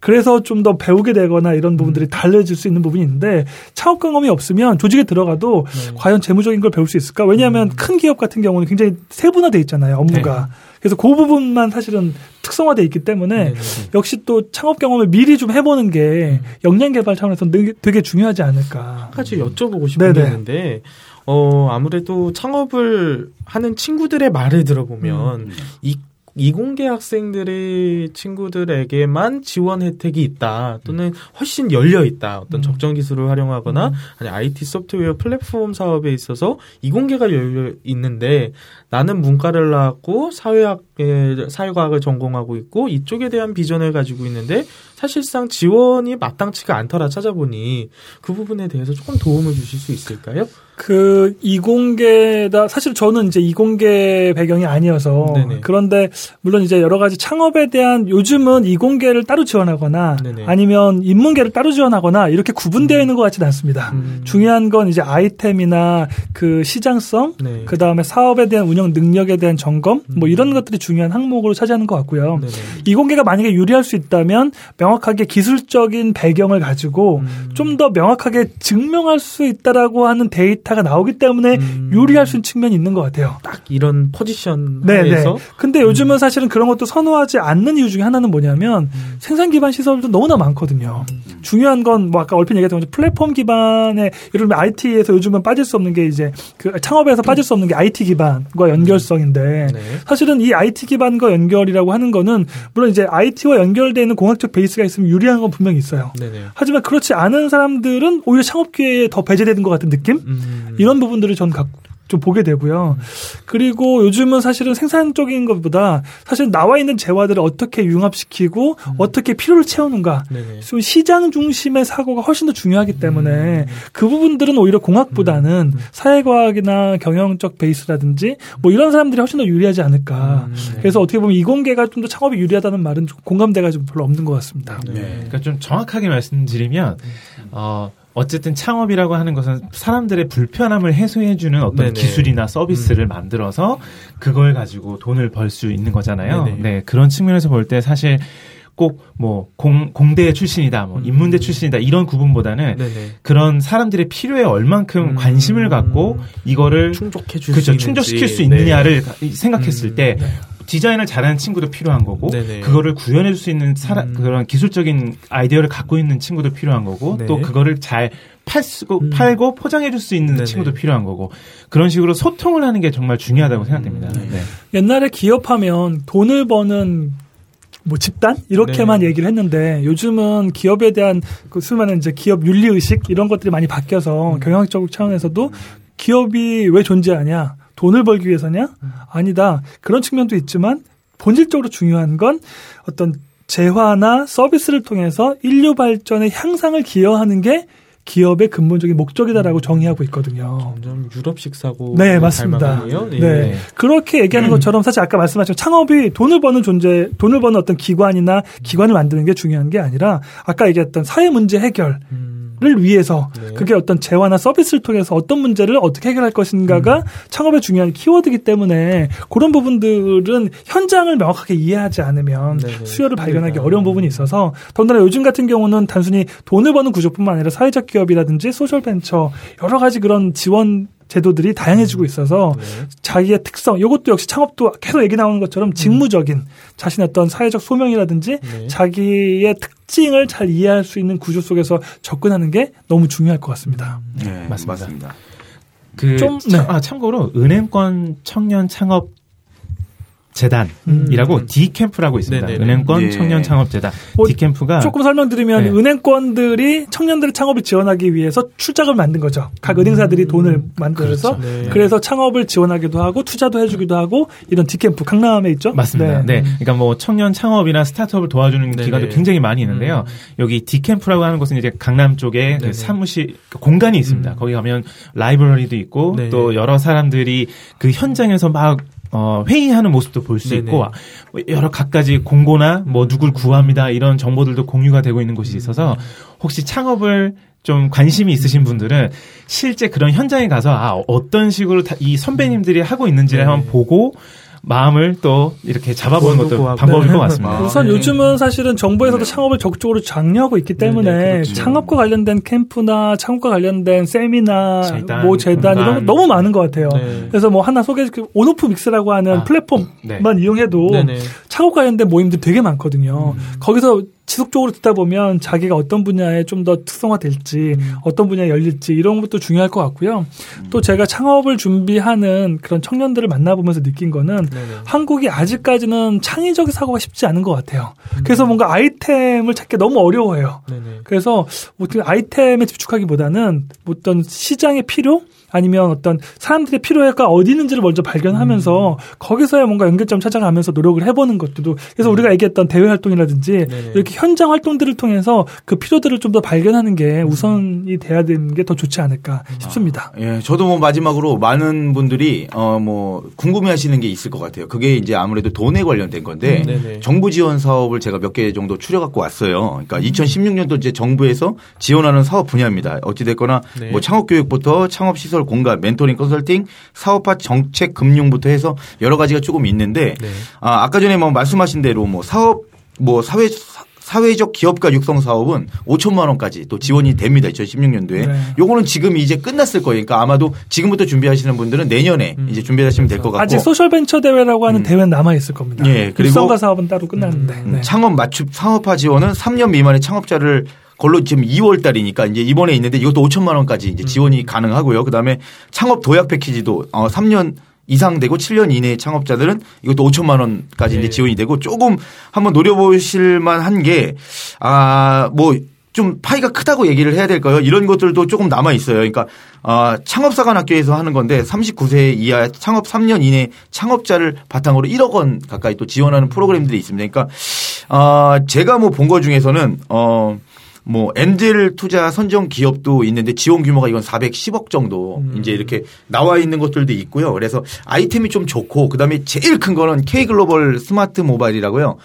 그래서 좀 더 배우게 되거나 이런 부분들이 음. 달라질 수 있는 부분이 있는데 창업 경험이 없으면 조직에 들어가도 네. 과연 재무적인 걸 배울 수 있을까? 왜냐하면 음. 큰 기업 같은 경우는 굉장히 세분화돼 있잖아요 업무가. 네. 그래서 그 부분만 사실은 특성화돼 있기 때문에 네네. 네, 네. 역시 또 창업 경험을 미리 좀 해보는 게 음. 역량 개발 차원에서 되게 중요하지 않을까. 한 가지 여쭤보고 싶은. 게 있는데 어 아무래도 창업을 하는 친구들의 말을 들어보면 음. 이 이공계 학생들의 친구들에게만 지원 혜택이 있다 또는 훨씬 열려 있다 어떤 음. 적정 기술을 활용하거나 음. 아니 IT 소프트웨어 플랫폼 사업에 있어서 이공계가 열려 있는데 나는 문과를 나왔고 사회학에 사회과학을 전공하고 있고 이쪽에 대한 비전을 가지고 있는데 사실상 지원이 마땅치가 않더라 찾아보니 그 부분에 대해서 조금 도움을 주실 수 있을까요? 그 이공계다 사실 저는 이제 이공계 배경이 아니어서 네네. 그런데 물론 이제 여러 가지 창업에 대한 요즘은 이공계를 따로 지원하거나 네네. 아니면 인문계를 따로 지원하거나 이렇게 구분되어 음. 있는 것 같지는 않습니다. 음. 중요한 건 이제 아이템이나 그 시장성 네. 그 다음에 사업에 대한 운영 능력에 대한 점검 뭐 이런 음. 것들이 중요한 항목으로 차지하는 것 같고요. 네네. 이공계가 만약에 유리할 수 있다면 명확하게 기술적인 배경을 가지고 음. 좀더 명확하게 증명할 수 있다라고 하는 데이터 데이터가 나오기 때문에 음. 유리할 수 있는 측면이 있는 것 같아요. 딱 이런 포지션 네네. 근데 요즘은 음. 사실은 그런 것도 선호하지 않는 이유 중에 하나는 뭐냐면 음. 생산 기반 시설도 너무나 많거든요. 음. 중요한 건 뭐 아까 얼핏 얘기했던 플랫폼 기반의 예를 들면 IT에서 요즘은 빠질 수 없는 게 이제 그 창업에서 빠질 수 없는 게 IT 기반과 연결성인데 네. 사실은 이 IT 기반과 연결이라고 하는 거는 물론 이제 IT와 연결되어 있는 공학적 베이스 베이스가 있으면 유리한 건 분명히 있어요. 네네. 하지만 그렇지 않은 사람들은 오히려 창업 기회에 더 배제되는 것 같은 느낌? 음. 이런 부분들을 전 갖고 좀 보게 되고요. 그리고 요즘은 사실은 생산적인 것보다 사실 나와 있는 재화들을 어떻게 융합시키고 음. 어떻게 필요를 채우는가. 네네. 좀 시장 중심의 사고가 훨씬 더 중요하기 때문에 그 부분들은 오히려 공학보다는 사회과학이나 경영적 베이스라든지 뭐 이런 사람들이 훨씬 더 유리하지 않을까. 음, 네. 그래서 어떻게 보면 이공계가 좀 더 창업이 유리하다는 말은 좀 공감대가 좀 별로 없는 것 같습니다. 네. 그러니까 좀 정확하게 말씀드리면 어 어쨌든 창업이라고 하는 것은 사람들의 불편함을 해소해주는 어떤 네네. 기술이나 서비스를 음. 만들어서 그걸 가지고 돈을 벌 수 있는 거잖아요. 네네. 네 그런 측면에서 볼 때 사실 꼭뭐 공대 출신이다, 뭐 음. 인문대 출신이다 이런 구분보다는 네네. 그런 사람들의 필요에 얼만큼 음. 관심을 갖고 이거를 충족해 줄 그렇죠 수 충족시킬 수. 있느냐를 생각했을 음. 때 디자인을 잘하는 친구도 필요한 거고 네네. 그거를 구현해 줄 수 있는 사람 음. 그런 기술적인 아이디어를 갖고 있는 친구도 필요한 거고 네. 또 그거를 잘 팔고 음. 팔고 포장해 줄 수 있는 네네. 친구도 필요한 거고 그런 식으로 소통을 하는 게 정말 중요하다고 생각됩니다. 음. 네. 옛날에 기업하면 돈을 버는 뭐 집단 이렇게만 네. 얘기를 했는데 요즘은 기업에 대한 그 수많은 이제 기업 윤리 의식 이런 것들이 많이 바뀌어서 경영학적 차원에서도 기업이 왜 존재하냐 돈을 벌기 위해서냐 아니다 그런 측면도 있지만 본질적으로 중요한 건 어떤 재화나 서비스를 통해서 인류 발전의 향상을 기여하는 게 기업의 근본적인 목적이다라고 정의하고 있거든요. 점점 유럽식 사고 네, 맞습니다. 닮아가네요. 예. 네. 그렇게 얘기하는 것처럼 사실 아까 말씀하신 창업이 돈을 버는 존재, 돈을 버는 어떤 기관이나 기관을 만드는 게 중요한 게 아니라 아까 얘기했던 사회 문제 해결을 음, 위해서 네. 그게 어떤 재화나 서비스를 통해서 어떤 문제를 어떻게 해결할 것인가가 음. 창업의 중요한 키워드이기 때문에 그런 부분들은 현장을 명확하게 이해하지 않으면 네네. 수요를 발견하기 그러니까. 어려운 부분이 있어서 더군다나 요즘 같은 경우는 단순히 돈을 버는 구조뿐만 아니라 사회적 기업이라든지 social venture 여러 가지 그런 지원 제도들이 다양해지고 있어서 네. 자기의 특성, 이것도 역시 창업도 계속 얘기 나오는 것처럼 직무적인 자신의 어떤 사회적 소명이라든지 네. 자기의 특징을 잘 이해할 수 있는 구조 속에서 접근하는 게 너무 중요할 것 같습니다. 네, 맞습니다. 맞습니다. 그 좀, 참- 네. 아, 참고로 은행권 청년 창업 재단이라고 음. D 캠프라고 있습니다. 네네네. 은행권 예. 청년 창업 재단. 뭐 D 캠프가 조금 설명드리면 네. 은행권들이 청년들의 창업을 지원하기 위해서 출자금을 만든 거죠. 각 은행사들이 돈을 만들어서 그렇죠. 네. 그래서 창업을 지원하기도 하고 투자도 해주기도 하고 이런 디캠프 강남에 있죠. 맞습니다. 네. 음. 그러니까 뭐 청년 창업이나 스타트업을 도와주는 네네. 기관도 굉장히 많이 있는데요. 음. 여기 디캠프라고 하는 곳은 이제 강남 쪽에 그. 사무실 그 공간이 있습니다. 음. 거기 가면 라이브러리도 있고 네. 또 여러 사람들이 그 현장에서 막 어, 회의하는 모습도 볼 수. 있고 뭐 여러 갖가지 공고나 뭐 누굴 구합니다 이런 정보들도 공유가 되고 있는 곳이 있어서 혹시 창업을 좀 관심이 있으신 분들은 실제 그런 현장에 가서 아 어떤 식으로 다- 이 선배님들이 하고 있는지를 네. 한번 보고 마음을 또 이렇게 잡아보는 것도 구하고. 방법일 네. 것 같습니다. 아, 우선 네. 요즘은 사실은 정부에서도 창업을 적극적으로 장려하고 있기 때문에 네, 네, 그렇죠. 창업과 관련된 캠프나 창업과 관련된 세미나 재단, 뭐 재단 이런 거. 너무 많은 것 같아요. 네. 그래서 뭐 하나 소개 그 온오프 믹스라고 하는 아, 플랫폼만 네. 이용해도 네네. 창업 관련된 모임들이 되게 많거든요. 거기서 지속적으로 듣다 보면 자기가 어떤 분야에 좀 더 특성화될지 어떤 분야에 열릴지 이런 것도 중요할 것 같고요. 또 제가 창업을 준비하는 그런 청년들을 만나보면서 느낀 거는 네네. 한국이 아직까지는 창의적 사고가 쉽지 않은 것 같아요. 그래서 뭔가 아이템을 찾기 너무 어려워해요. 네네. 그래서 어떻게 아이템에 집중하기보다는 어떤 시장의 필요 아니면 어떤 사람들의 필요가 어디 있는지를 먼저 발견하면서 거기서야 뭔가 연결점 찾아가면서 노력을 해보는 것도 그래서 우리가 얘기했던 대외 활동이라든지 네네. 이렇게 현장 활동들을 통해서 그 필요들을 좀 더 발견하는 게 우선이 돼야 되는 게 더 좋지 않을까 싶습니다. 예, 저도 뭐 마지막으로 많은 분들이 어 뭐 궁금해하시는 게 있을 것 같아요. 그게 이제 아무래도 돈에 관련된 건데 음, 네네. 정부 지원 사업을 제가 몇 개 정도 추려 갖고 왔어요. 그러니까 2016년도 이제 정부에서 지원하는 사업 분야입니다. 어찌 됐거나 네. 뭐 창업 교육부터 창업 시설 공간, 멘토링 컨설팅, 사업화 정책 금융부터 해서 여러 가지가 조금 있는데 네. 아, 아까 전에 뭐 말씀하신 대로 뭐 사업 뭐 사회 사회적 기업가 육성 사업은 5천만 원까지 또 지원이 됩니다. 2016년도에. 네. 요거는 지금 이제 끝났을 거예요. 그러니까 아마도 지금부터 준비하시는 분들은 내년에 이제 준비하시면 될 것 같고. 아직 소셜 벤처 대회라고 하는 대회는 남아 있을 겁니다. 예, 그리고- 육성과 사업은 따로 끝났는데. 음, 네. 창업 맞춤 상업화 지원은 3년 미만의 창업자를 걸로 지금 2월 달이니까 이제 이번에 있는데 이것도 5천만 원까지 이제 지원이 가능하고요. 그다음에 창업 도약 패키지도 어 3년 이상 되고 7년 이내 창업자들은 이것도 5천만 원까지 네. 이제 지원이 되고 조금 한번 노려보실 만한 게 아 뭐 좀 파이가 크다고 얘기를 해야 될까요? 이런 것들도 조금 남아 있어요. 그러니까 아, 창업사관 학교에서 하는 건데 39세 이하 창업 3년 이내 창업자를 바탕으로 1억 원 가까이 또 지원하는 프로그램들이 있습니다. 그러니까 아, 제가 뭐 본 거 중에서는 어 뭐 엔젤 투자 선정 기업도 있는데 지원 규모가 이건 410억 정도 음. 이제 이렇게 나와 있는 것들도 있고요. 그래서 아이템이 좀 좋고 그다음에 제일 큰 거는 K 글로벌 스마트 모바일이라고요.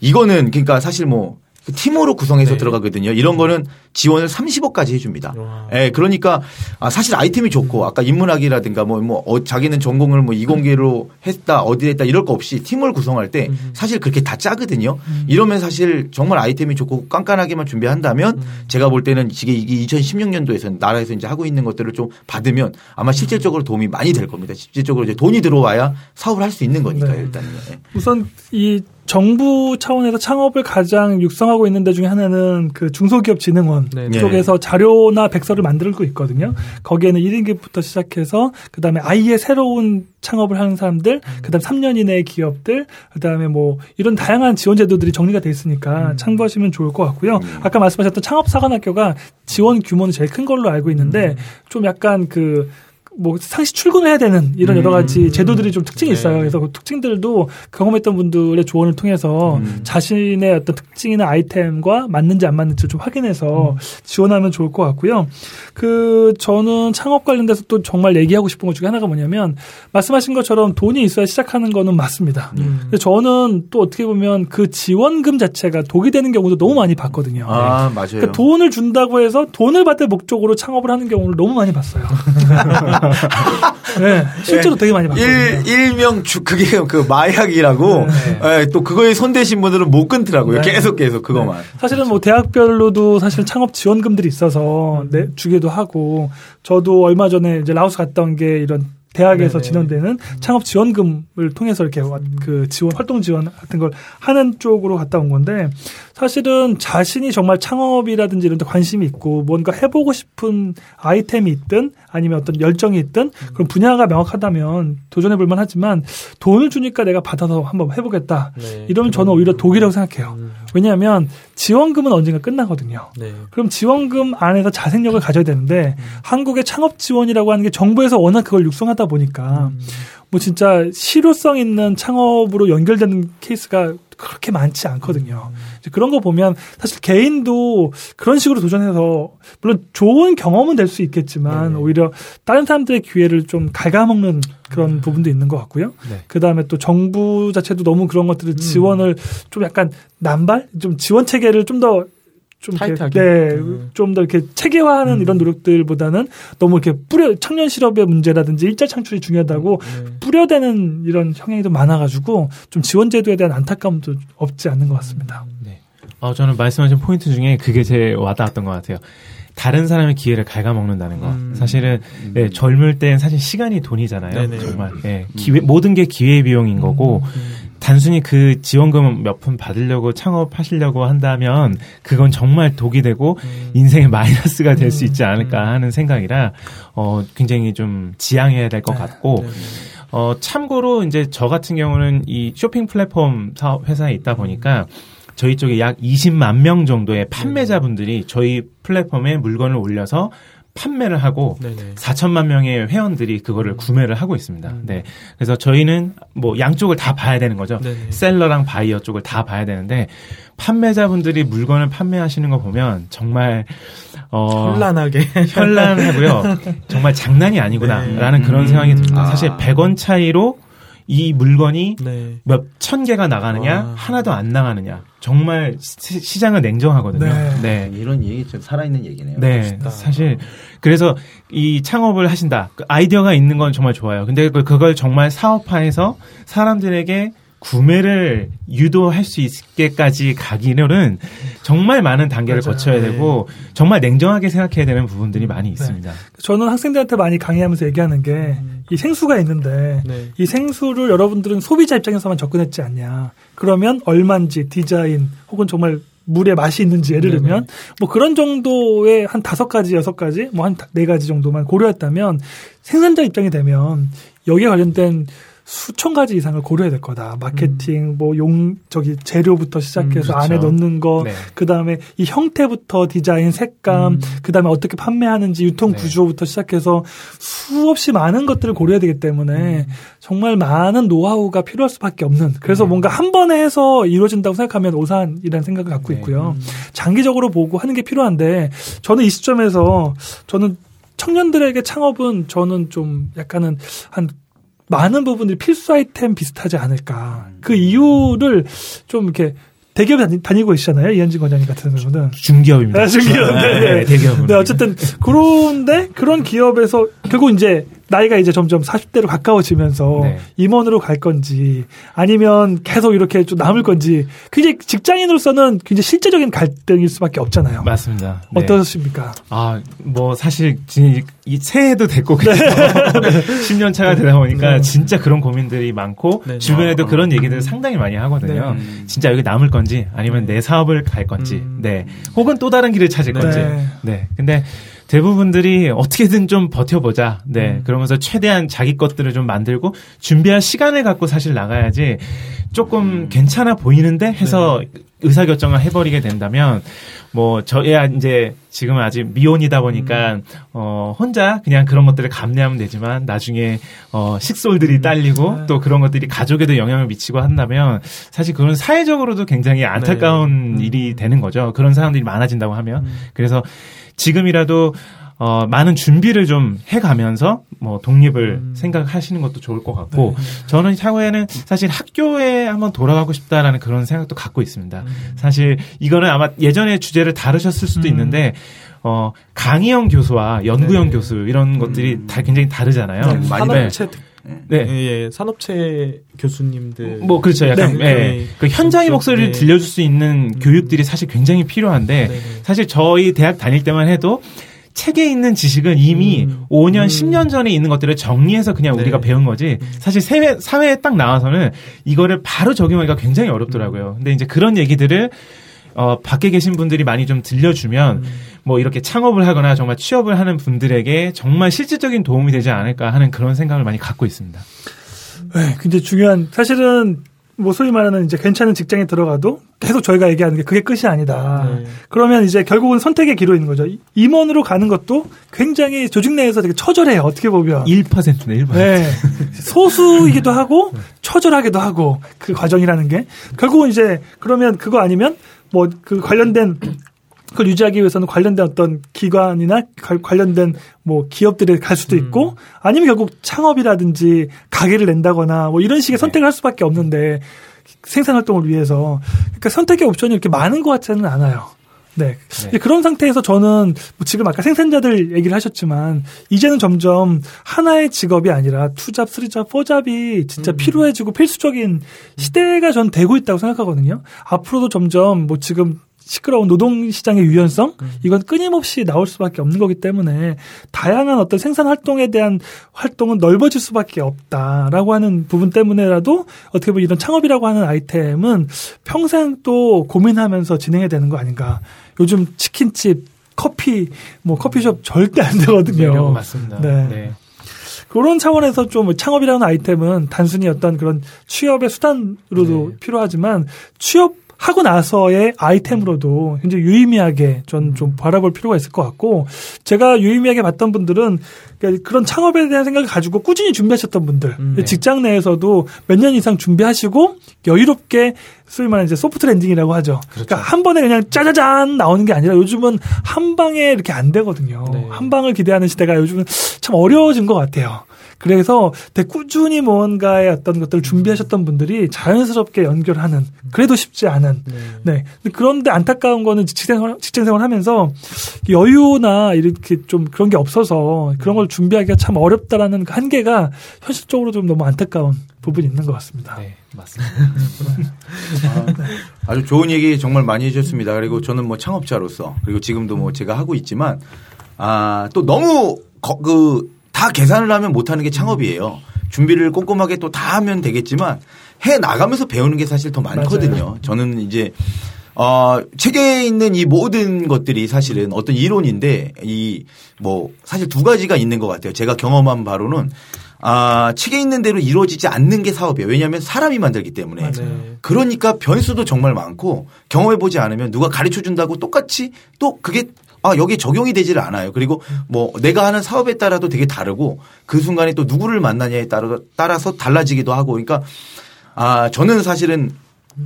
이거는 그러니까 사실 뭐그 팀으로 구성해서 네. 들어가거든요. 이런 거는 지원을 30억까지 해줍니다. 예, 네, 그러니까 아, 사실 아이템이 좋고 아까 인문학이라든가 뭐, 뭐 어, 자기는 전공을 뭐 이공계로 했다 어디 했다 이럴 거 없이 팀을 구성할 때 음. 사실 그렇게 다 짜거든요. 음. 이러면 사실 정말 아이템이 좋고 깐깐하게만 준비한다면 음. 제가 볼 때는 이게 2016년도에서 나라에서 이제 하고 있는 것들을 좀 받으면 아마 실질적으로 도움이 많이 될 겁니다. 실질적으로 이제 돈이 들어와야 사업을 할 수 있는 거니까요. 네. 일단은. 네. 우선 이 정부 차원에서 창업을 가장 육성하고 있는 데 중에 하나는 그 중소기업 진흥원 네. 네. 쪽에서 자료나 백서를 만들고 있거든요. 거기에는 1인기부터 시작해서 그다음에 아예 새로운 창업을 하는 사람들, 그다음 3년 이내의 기업들, 그다음에 뭐 이런 다양한 지원 제도들이 정리가 돼 있으니까 음. 참고하시면 좋을 것 같고요. 음. 아까 말씀하셨던 창업사관학교가 지원 규모는 제일 큰 걸로 알고 있는데 음. 좀 약간 그 뭐 상시 출근해야 되는 이런 여러 가지 음. 제도들이 좀 특징이 네. 있어요. 그래서 그 특징들도 경험했던 분들의 조언을 통해서 음. 자신의 어떤 특징이나 아이템과 맞는지 안 맞는지 좀 확인해서 음. 지원하면 좋을 것 같고요. 그 저는 창업 관련돼서 또 정말 얘기하고 싶은 것 중에 하나가 뭐냐면 말씀하신 것처럼 돈이 있어야 시작하는 거는 맞습니다. 음. 근데 저는 또 어떻게 보면 그 지원금 자체가 독이 되는 경우도 너무 많이 봤거든요. 아 맞아요. 그러니까 돈을 준다고 해서 돈을 받을 목적으로 창업을 하는 경우를 너무 많이 봤어요. <laughs> <laughs> 네, 실제로 되게 많이 봤거든요. 일, 일명 주, 그게 그 마약이라고 네. 네, 또 그거에 손대신 분들은 못 끊더라고요. 네. 계속 계속 그거만. 네. 사실은 뭐 대학별로도 사실 창업 지원금들이 있어서 음. 내, 주기도 하고 저도 얼마 전에 이제 라오스 갔다 온 게 이런 대학에서 네네. 지원되는 창업 지원금을 통해서 이렇게 그 지원 활동 지원 같은 걸 하는 쪽으로 갔다 온 건데 사실은 자신이 정말 창업이라든지 이런 데 관심이 있고 뭔가 해보고 싶은 아이템이 있든 아니면 어떤 열정이 있든 그런 분야가 명확하다면 도전해 볼 만하지만 돈을 주니까 내가 받아서 한번 해보겠다. 네. 이러면 저는 오히려 독이라고 생각해요. 음. 왜냐하면 지원금은 언젠가 끝나거든요. 네. 그럼 지원금 안에서 자생력을 가져야 되는데 음. 한국의 창업 지원이라고 하는 게 정부에서 워낙 그걸 육성하다 보니까 음. 뭐 진짜 실효성 있는 창업으로 연결되는 케이스가 그렇게 많지 않거든요. 음. 그런 거 보면 사실 개인도 그런 식으로 도전해서 물론 좋은 경험은 될 수 있겠지만 네. 오히려 다른 사람들의 기회를 좀 갉아먹는 그런 음. 부분도 있는 것 같고요. 네. 그 다음에 또 정부 자체도 너무 그런 것들을 음. 지원을 좀 약간 남발 좀 지원 체계를 좀 더 좀 타이트하게. 네, 음. 좀더 이렇게 체계화하는 음. 이런 노력들보다는 너무 이렇게 뿌려 청년 실업의 문제라든지 일자 창출이 중요하다고 네. 뿌려대는 이런 성향이 좀 많아가지고 좀 지원 제도에 대한 안타까움도 없지 않는 것 같습니다. 음, 네. 어, 저는 말씀하신 포인트 중에 그게 제일 와닿았던 것 같아요. 다른 사람의 기회를 갉아먹는다는 거. 음. 사실은 음. 네, 젊을 땐 사실 시간이 돈이잖아요. 네네. 정말 네, 기회 모든 게 기회 비용인 거고 음. 단순히 그 지원금 몇 푼 받으려고 창업하시려고 한다면 그건 정말 독이 되고 음. 인생의 마이너스가 될 수 있지 않을까 음. 하는 생각이라 어 굉장히 좀 지양해야 될것 네. 같고 네. 어 참고로 이제 저 같은 경우는 이 쇼핑 플랫폼 사업 회사에 있다 보니까 저희 쪽에 약 20만 명 정도의 판매자분들이 저희 플랫폼에 물건을 올려서 판매를 하고 네네. 4천만 명의 회원들이 그거를 음. 구매를 하고 있습니다. 음. 네. 그래서 저희는 뭐 양쪽을 다 봐야 되는 거죠. 네네. 셀러랑 바이어 쪽을 다 봐야 되는데 판매자분들이 물건을 판매하시는 거 보면 정말 어 현란하게 현란하고요. <laughs> 정말 장난이 아니구나라는 네. 그런 음. 생각이 듭니다. 아. 사실 100원 차이로 이 물건이 네. 몇천 개가 나가느냐 와. 하나도 안 나가느냐 정말 시, 장은 냉정하거든요. 네. 네. 이런 얘기 좀 살아있는 얘기네요. 네. 멋있다. 사실 그래서 이 창업을 하신다. 그 아이디어가 있는 건 정말 좋아요. 근데 그, 그걸 정말 사업화해서 사람들에게 구매를 유도할 수 있게까지 가기는 정말 많은 단계를 맞아요. 거쳐야 네. 되고 정말 냉정하게 생각해야 되는 부분들이 많이 네. 있습니다. 네. 저는 학생들한테 많이 강의하면서 얘기하는 게이 음. 생수가 있는데 네. 이 생수를 여러분들은 소비자 입장에서만 접근했지 않냐. 그러면 얼마인지 디자인 혹은 정말 물에 맛이 있는지 예를 들면 뭐 그런 정도의 한 다섯 가지 여섯 가지 뭐 한 네 가지 정도만 고려했다면 생산자 입장이 되면 여기에 관련된 수천 가지 이상을 고려해야 될 거다. 마케팅, 음. 뭐용 저기 재료부터 시작해서 음, 그렇죠. 안에 넣는 거, 네. 그다음에 이 형태부터 디자인, 색감, 음. 그다음에 어떻게 판매하는지 유통 네. 구조부터 시작해서 수없이 많은 것들을 고려해야 되기 때문에 음. 정말 많은 노하우가 필요할 수밖에 없는. 그래서 네. 뭔가 한 번에 해서 이루어진다고 생각하면 오산이라는 생각을 갖고 네. 있고요. 음. 장기적으로 보고 하는 게 필요한데 저는 이 시점에서 저는 청년들에게 창업은 저는 좀 약간은 한 많은 부분들이 필수 아이템 비슷하지 않을까. 그 이유를 좀 이렇게 대기업에 다니, 고 계시잖아요. 이현진 권장님 같은 경우는. 중기업입니다. 아, 중기업. 네, 네. 네, 대기업. 네, 어쨌든, 그런데 그런 기업에서 결국 이제 나이가 이제 점점 40대로 가까워지면서 네. 임원으로 갈 건지 아니면 계속 이렇게 좀 남을 건지 굉장히 직장인으로서는 굉장히 실제적인 갈등일 수밖에 없잖아요. 맞습니다. 네. 어떠십니까? 아, 뭐 사실 이 새해도 됐고 그래서 <laughs> <laughs> 네. 10년 차가 되다 보니까 네. 진짜 그런 고민들이 많고 네. 주변에도 어, 그런 얘기들을 상당히 많이 하거든요. 네. 진짜 여기 남을 건지 아니면 내 사업을 갈 건지, 음. 네, 혹은 또 다른 길을 찾을 건지, 네. 근데 대부분들이 어떻게든 좀 버텨보자. 네. 음. 그러면서 최대한 자기 것들을 좀 만들고 준비할 시간을 갖고 사실 나가야지 조금 음. 괜찮아 보이는데 해서 네. 의사결정을 해버리게 된다면 뭐 저야 이제 지금 아직 미혼이다 보니까 음. 어 혼자 그냥 그런 것들을 감내하면 되지만 나중에 어 식솔들이 음. 딸리고 네. 또 그런 것들이 가족에도 영향을 미치고 한다면 사실 그건 사회적으로도 굉장히 안타까운 네. 일이 되는 거죠. 그런 사람들이 많아진다고 하면 음. 그래서 지금이라도 어, 많은 준비를 좀 해가면서 뭐 독립을 음. 생각하시는 것도 좋을 것 같고 네. 저는 향후에는 사실 학교에 한번 돌아가고 싶다라는 그런 생각도 갖고 있습니다. 음. 사실 이거는 아마 예전에 주제를 다루셨을 수도 음. 있는데 어, 강의형 교수와 연구형 네. 교수 이런 것들이 음. 다 굉장히 다르잖아요. 네, 많이 네. 네. 예, 예, 산업체 교수님들. 뭐, 그렇죠. 약간, 네. 예. 그 현장의 목소리를 네. 들려줄 수 있는 음. 교육들이 사실 굉장히 필요한데, 네. 사실 저희 대학 다닐 때만 해도 책에 있는 지식은 이미 음. 5년, 음. 10년 전에 있는 것들을 정리해서 그냥 네. 우리가 배운 거지. 음. 사실 사회, 사회에 딱 나와서는 이거를 바로 적용하기가 굉장히 어렵더라고요. 근데 이제 그런 얘기들을 어, 밖에 계신 분들이 많이 좀 들려주면 음. 뭐 이렇게 창업을 하거나 정말 취업을 하는 분들에게 정말 실질적인 도움이 되지 않을까 하는 그런 생각을 많이 갖고 있습니다. 네, 굉장히 중요한 사실은 뭐 소위 말하는 이제 괜찮은 직장에 들어가도 계속 저희가 얘기하는 게 그게 끝이 아니다. 네. 그러면 이제 결국은 선택의 기로 있는 거죠. 임원으로 가는 것도 굉장히 조직 내에서 되게 처절해요. 어떻게 보면 1%네 1%. 네. 소수이기도 하고 처절하기도 하고 그 과정이라는 게 결국은 이제 그러면 그거 아니면 뭐 그 관련된 그걸 유지하기 위해서는 관련된 어떤 기관이나 관련된 뭐 기업들에 갈 수도 있고 음. 아니면 결국 창업이라든지 가게를 낸다거나 뭐 이런 식의 네. 선택을 할 수밖에 없는데 생산 활동을 위해서 그러니까 선택의 옵션이 이렇게 많은 것 같지는 않아요. 네. 네. 그런 상태에서 저는 뭐 지금 아까 생산자들 얘기를 하셨지만 이제는 점점 하나의 직업이 아니라 투잡, 쓰리잡, 포잡이 진짜 음. 필요해지고 필수적인 시대가 전 되고 있다고 생각하거든요. 앞으로도 점점 뭐 지금 시끄러운 노동 시장의 유연성 음. 이건 끊임없이 나올 수밖에 없는 거기 때문에 다양한 어떤 생산 활동에 대한 활동은 넓어질 수밖에 없다라고 하는 부분 때문에라도 어떻게 보면 이런 창업이라고 하는 아이템은 평생 또 고민하면서 진행해야 되는 거 아닌가. 요즘 치킨집, 커피, 뭐 커피숍 절대 안 되거든요. 네, 맞습니다. 네. 네. 그런 차원에서 좀 창업이라는 아이템은 단순히 어떤 그런 취업의 수단으로도 네. 필요하지만 취업 하고 나서의 아이템으로도 굉장히 유의미하게 전 좀 바라볼 필요가 있을 것 같고 제가 유의미하게 봤던 분들은 그러니까 그런 창업에 대한 생각을 가지고 꾸준히 준비하셨던 분들 음, 네. 직장 내에서도 몇 년 이상 준비하시고 여유롭게 말하는 이제 soft landing이라고 하죠. 그렇죠. 그러니까 한 번에 그냥 짜자잔 나오는 게 아니라 요즘은 한 방에 이렇게 안 되거든요. 네. 한 방을 기대하는 시대가 요즘은 참 어려워진 것 같아요. 그래서 되게 꾸준히 뭔가의 어떤 것들을 준비하셨던 분들이 자연스럽게 연결하는 그래도 쉽지 않은 네. 네. 그런데 안타까운 거는 직장 직장 생활 하면서 여유나 이렇게 좀 그런 게 없어서 그런 걸 준비하기가 참 어렵다라는 그 한계가 현실적으로 좀 너무 안타까운 부분이 있는 것 같습니다. 네, 맞습니다. <laughs> 아, 주 좋은 얘기 정말 많이 해주셨습니다. 그리고 저는 뭐 창업자로서 그리고 지금도 뭐 제가 하고 있지만 아, 또 너무 거, 그 다 계산을 하면 못하는 게 창업이에요. 준비를 꼼꼼하게 또 다 하면 되겠지만 해 나가면서 배우는 게 사실 더 많거든요. 맞아요. 저는 이제 어, 책에 있는 이 모든 것들이 사실은 어떤 이론인데 이 뭐 사실 두 가지가 있는 것 같아요. 제가 경험한 바로는 아, 책에 있는 대로 이루어지지 않는 게 사업이에요. 왜냐하면 사람이 만들기 때문에. 맞아요. 그러니까 변수도 정말 많고 경험해 보지 않으면 누가 가르쳐 준다고 똑같이 또 그게 아, 여기 적용이 되지를 않아요. 그리고 뭐 내가 하는 사업에 따라도 되게 다르고 그 순간에 또 누구를 만나냐에 따라 따라서 달라지기도 하고 그러니까 아, 저는 사실은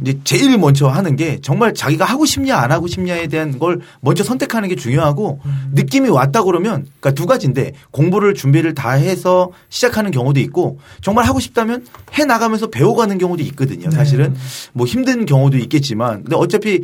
이제 제일 먼저 하는 게 정말 자기가 하고 싶냐 안 하고 싶냐에 대한 걸 먼저 선택하는 게 중요하고 느낌이 왔다 그러면 그러니까 두 가지인데 공부를 준비를 다 해서 시작하는 경우도 있고 정말 하고 싶다면 해 나가면서 배워가는 경우도 있거든요. 사실은 뭐 힘든 경우도 있겠지만 근데 어차피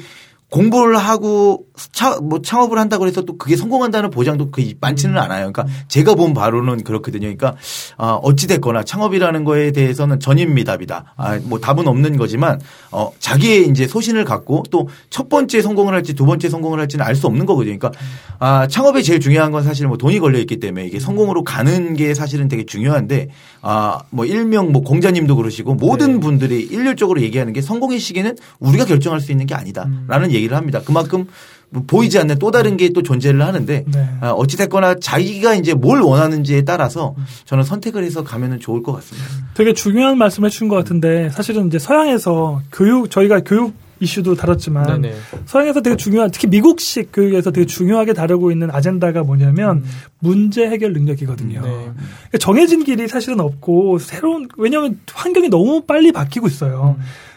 공부를 하고 차, 뭐 창업을 한다고 해서 또 그게 성공한다는 보장도 그 많지는 않아요. 그러니까 제가 본 바로는 그렇거든요. 그러니까 아, 어찌됐거나 창업이라는 거에 대해서는 전인미답이다. 아, 뭐 답은 없는 거지만 어, 자기의 이제 소신을 갖고 또 첫 번째 성공을 할지 두 번째 성공을 할지는 알 수 없는 거거든요. 그러니까 아, 창업에 제일 중요한 건 사실 뭐 돈이 걸려 있기 때문에 이게 성공으로 가는 게 사실은 되게 중요한데 아, 뭐 일명 뭐 공자님도 그러시고 모든 분들이 일률적으로 얘기하는 게 성공의 시기는 우리가 결정할 수 있는 게 아니다라는 얘기를 합니다. 그만큼 뭐 보이지 않는 또 다른 게 또 존재를 하는데 네. 아, 어찌됐거나 자기가 이제 뭘 원하는지에 따라서 저는 선택을 해서 가면은 좋을 것 같습니다. 되게 중요한 말씀을 해주신 것 같은데 사실은 이제 서양에서 교육 저희가 교육 이슈도 다뤘지만 네네. 서양에서 되게 중요한 특히 미국식 교육에서 되게 중요하게 다루고 있는 아젠다가 뭐냐면 문제 해결 능력이거든요. 네. 그러니까 정해진 길이 사실은 없고 새로운 왜냐하면 환경이 너무 빨리 바뀌고 있어요.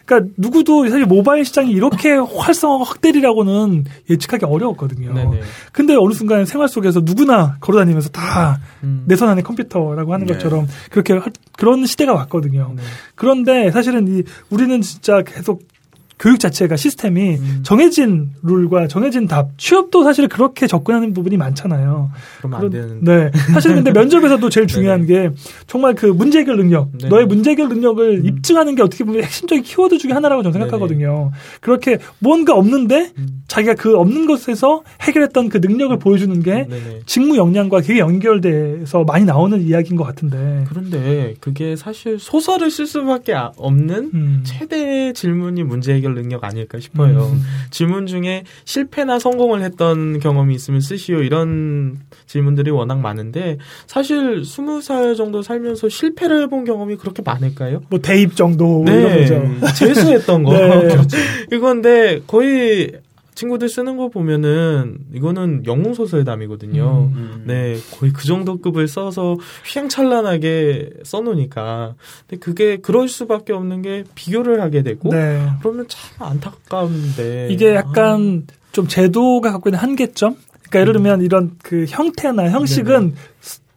그러니까 누구도 사실 모바일 시장이 이렇게 활성화가 확대리라고는 예측하기 어려웠거든요. 네네. 근데 어느 순간 생활 속에서 누구나 걸어다니면서 다 음. 내손 안에 컴퓨터라고 하는 네. 것처럼 그렇게 할- 그런 시대가 왔거든요. 네. 그런데 사실은 이 우리는 진짜 계속 교육 자체가 시스템이 음. 정해진 룰과 정해진 답, 취업도 사실 그렇게 접근하는 부분이 많잖아요. 그러면 안 그런- 되는. 네. <laughs> 사실 근데 면접에서도 제일 중요한 게 정말 그 문제 해결 능력, 네. 너의 문제 해결 능력을 입증하는 게 어떻게 보면 핵심적인 키워드 중에 하나라고 저는 생각하거든요. 그렇게 뭔가 없는데 음. 자기가 그 없는 것에서 해결했던 그 능력을 보여주는 게 네네. 직무 역량과 되게 연결돼서 많이 나오는 이야기인 것 같은데. 그런데 그게 사실 소설을 쓸 수밖에 아- 없는 음. 최대의 질문이 문제 해결 능력 아닐까 싶어요. 음. 질문 중에 실패나 성공을 했던 경험이 있으면 쓰시오 이런 질문들이 워낙 많은데 사실 스무 살 정도 살면서 실패를 해본 경험이 그렇게 많을까요? 뭐 대입 정도 거죠. 네, 재수했던 거. <laughs> 네. <laughs> 이건데 거의 친구들 쓰는 거 보면은 이거는 영웅 소설담이거든요. 음. 네, 거의 그 정도 급을 써서 휘황찬란하게 써놓으니까. 근데 그게 그럴 수밖에 없는 게 비교를 하게 되고. 네. 그러면 참 안타까운데. 이게 약간 좀 제도가 갖고 있는 한계점? 그러니까 예를 들면 이런 그 형태나 형식은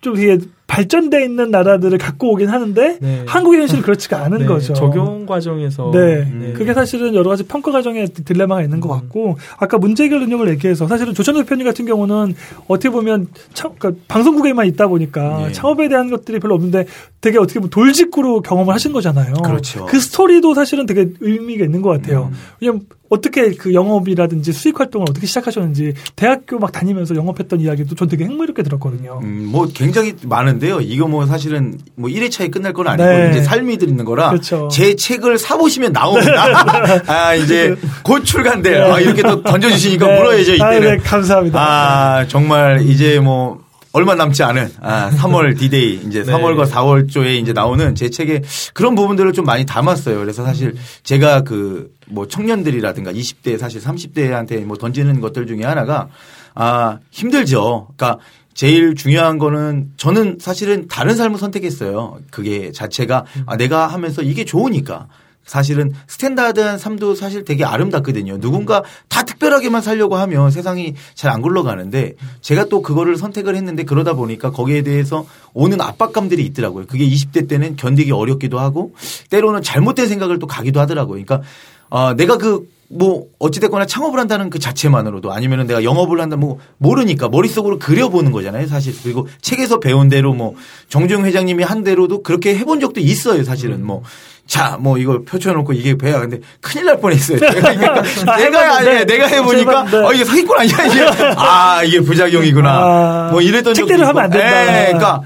좀 되게 발전돼 있는 나라들을 갖고 오긴 하는데 네. 한국의 현실은 그렇지가 않은 네, 거죠. 적용 과정에서. 네. 음. 그게 사실은 여러 가지 평가 과정에 딜레마가 있는 것 음. 같고, 아까 문제 해결 능력을 얘기해서 사실은 조천호 대표님 같은 경우는 어떻게 보면 참, 그러니까 방송국에만 있다 보니까 예. 창업에 대한 것들이 별로 없는데 되게 어떻게 보면 돌직구로 경험을 하신 거잖아요. 그렇죠. 그 스토리도 사실은 되게 의미가 있는 것 같아요. 음. 왜냐면 어떻게 그 영업이라든지 수익 활동을 어떻게 시작하셨는지 대학교 막 다니면서 영업했던 이야기도 전 되게 흥미롭게 들었거든요. 음, 뭐 굉장히 많은데요. 이거 뭐 사실은 뭐 1회차에 끝날 건 아니고 네. 이제 삶이 들있는 거라 그렇죠. 제 책을 사보시면 나옵니다. <laughs> 아, 이제 곧 출간돼. 아, 이렇게 또 던져주시니까 네. 물어야죠, 아, 이때는. 네, 감사합니다. 아, 정말 이제 뭐 얼마 남지 않은 아, 3월 디데이 이제 네. 3월과 4월 초에 이제 나오는 제 책에 그런 부분들을 좀 많이 담았어요. 그래서 사실 제가 그 뭐 청년들이라든가 20대 사실 30대한테 뭐 던지는 것들 중에 하나가 아, 힘들죠. 그러니까 제일 중요한 거는 저는 사실은 다른 삶을 선택했어요. 그게 자체가 아, 내가 하면서 이게 좋으니까. 사실은 스탠다드한 삶도 사실 되게 아름답거든요. 누군가 다 특별하게만 살려고 하면 세상이 잘 안 굴러가는데 제가 또 그거를 선택을 했는데 그러다 보니까 거기에 대해서 오는 압박감들이 있더라고요. 그게 20대 때는 견디기 어렵기도 하고 때로는 잘못된 생각을 또 가기도 하더라고요. 그러니까 어, 내가 그뭐 어찌됐거나 창업을 한다는 그 자체만으로도 아니면은 내가 영업을 한다 뭐 모르니까 머릿속으로 그려보는 거잖아요 사실 그리고 책에서 배운 대로 뭐 정주영 회장님이 한 대로도 그렇게 해본 적도 있어요 사실은 뭐 자, 뭐 이걸 펼쳐놓고 이게 배야. 근데 큰일 날 뻔했어요. 그러니까 <laughs> 아, 내가 해봤는데. 아니 내가 해보니까 해봤는데. 어 이게 사기꾼 아니야 이게 <laughs> 아 이게 부작용이구나. 아, 뭐 이랬던 적도 있고. 하면 안 된다. 예, 그러니까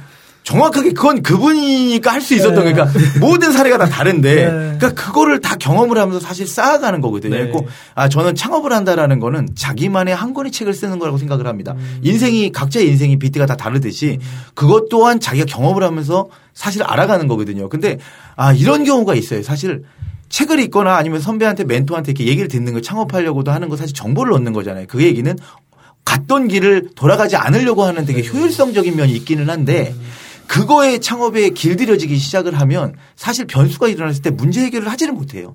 정확하게 그건 그분이니까 할 수 있었던 네. 그러니까 모든 사례가 다 다른데 네. 그러니까 그거를 다 경험을 하면서 사실 쌓아가는 거거든요. 네. 아 저는 창업을 한다라는 거는 자기만의 한 권의 책을 쓰는 거라고 생각을 합니다. 인생이 각자의 인생이 비트가 다 다르듯이 그것 또한 자기가 경험을 하면서 사실 알아가는 거거든요. 근데 아 이런 경우가 있어요. 사실 책을 읽거나 아니면 선배한테 멘토한테 이렇게 얘기를 듣는 거 창업하려고도 하는 거 사실 정보를 얻는 거잖아요. 그 얘기는 갔던 길을 돌아가지 않으려고 하는 되게 효율성적인 면이 있기는 한데 그거에 창업에 길들여지기 시작을 하면 사실 변수가 일어났을 때 문제 해결을 하지를 못해요.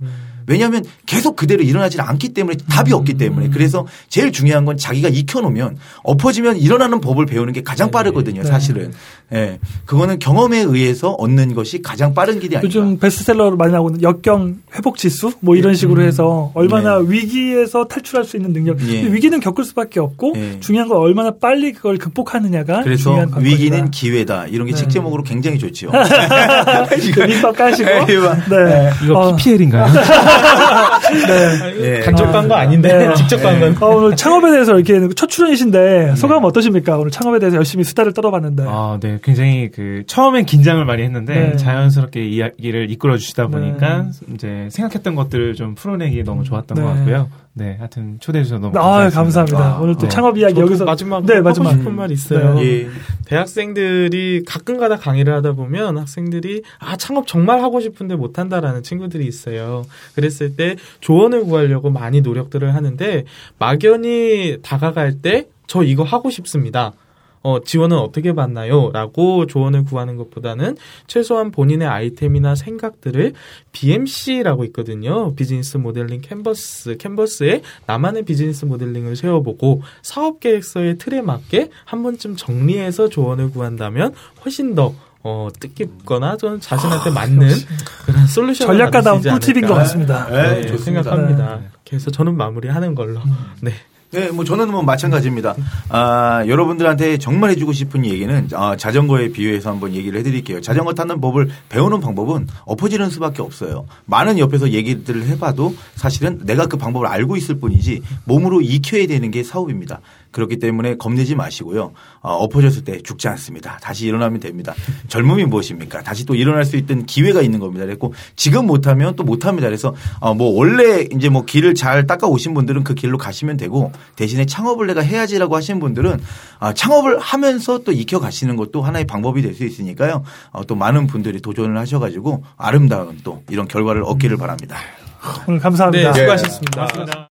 왜냐하면 계속 그대로 일어나지 않기 때문에 답이 없기 때문에 그래서 제일 중요한 건 자기가 익혀놓으면 엎어지면 일어나는 법을 배우는 게 가장 빠르거든요. 사실은. 예. 그거는 경험에 의해서 얻는 것이 가장 빠른 길이 아닌가. 요즘 베스트셀러로 많이 나오는 역경 회복 지수 뭐 이런 식으로 해서 얼마나 위기에서 탈출할 수 있는 능력. 예. 위기는 겪을 수밖에 없고 예. 중요한 건 얼마나 빨리 그걸 극복하느냐가 그래서. 위기는 기회다. 이런 게책 네. 제목으로 굉장히 좋지요. <laughs> 그 밑밥 까시고. <laughs> 예, 네. 이거 어, PPL인가요? <laughs> 예. 간접 광고 아닌데 네. 직접 광고는 어, 오늘 창업에 대해서 이렇게 첫 출연이신데 소감 어떠십니까? 오늘 창업에 대해서 열심히 수다를 떨어봤는데. 아, 네. 굉장히 그 처음엔 긴장을 많이 했는데 네. 자연스럽게 이야기를 이끌어 주시다 보니까 이제 생각했던 것들을 좀 풀어내기 너무 좋았던 네. 것 같고요. 네. 하여튼 초대해 주셔서 너무 아, 감사했습니다. 감사합니다. 아, 오늘 또 네. 창업 이야기 여기서 네, 하고 마지막. 싶은 말 있어요. 네. 예. 대학생들이 가끔가다 강의를 하다 보면 학생들이 아 창업 정말 하고 싶은데 못 한다라는 친구들이 있어요. 그랬을 때 조언을 구하려고 많이 노력들을 하는데 막연히 다가갈 때 저 이거 하고 싶습니다. 어, 지원은 어떻게 받나요? 라고 조언을 구하는 것보다는 최소한 본인의 아이템이나 생각들을 BMC라고 있거든요. Business modeling canvas. Canvas에 나만의 business modeling을 세워보고 사업 계획서의 틀에 맞게 한 번쯤 정리해서 조언을 구한다면 훨씬 더 어, 뜻깊거나 저는 자신한테 맞는 그런 솔루션을 전략가다운 꿀팁인 것. 같습니다. 네, 네, 좋습니다. 생각합니다. 그래서 저는 마무리하는 걸로. 네. 네, 뭐 저는 뭐 마찬가지입니다. 아, 여러분들한테 정말 해주고 싶은 얘기는 아, 자전거에 비유해서 한번 얘기를 해드릴게요. 자전거 타는 법을 배우는 방법은 엎어지는 수밖에 없어요. 많은 옆에서 얘기들을 해봐도 사실은 내가 그 방법을 알고 있을 뿐이지 몸으로 익혀야 되는 게 사업입니다. 그렇기 때문에 겁내지 마시고요. 어, 엎어졌을 때 죽지 않습니다. 다시 일어나면 됩니다. 젊음이 무엇입니까? 다시 또 일어날 수 있던 기회가 있는 겁니다. 그래고 지금 못하면 또 못합니다. 그래서 어, 뭐 원래 이제 뭐 길을 잘 닦아 오신 분들은 그 길로 가시면 되고 대신에 창업을 내가 해야지라고 하시는 분들은 아, 창업을 하면서 또 익혀 가시는 것도 하나의 방법이 될 수 있으니까요. 어, 또 많은 분들이 도전을 하셔가지고 아름다운 또 이런 결과를 얻기를 바랍니다. 오늘 감사합니다. 네, 수고하셨습니다.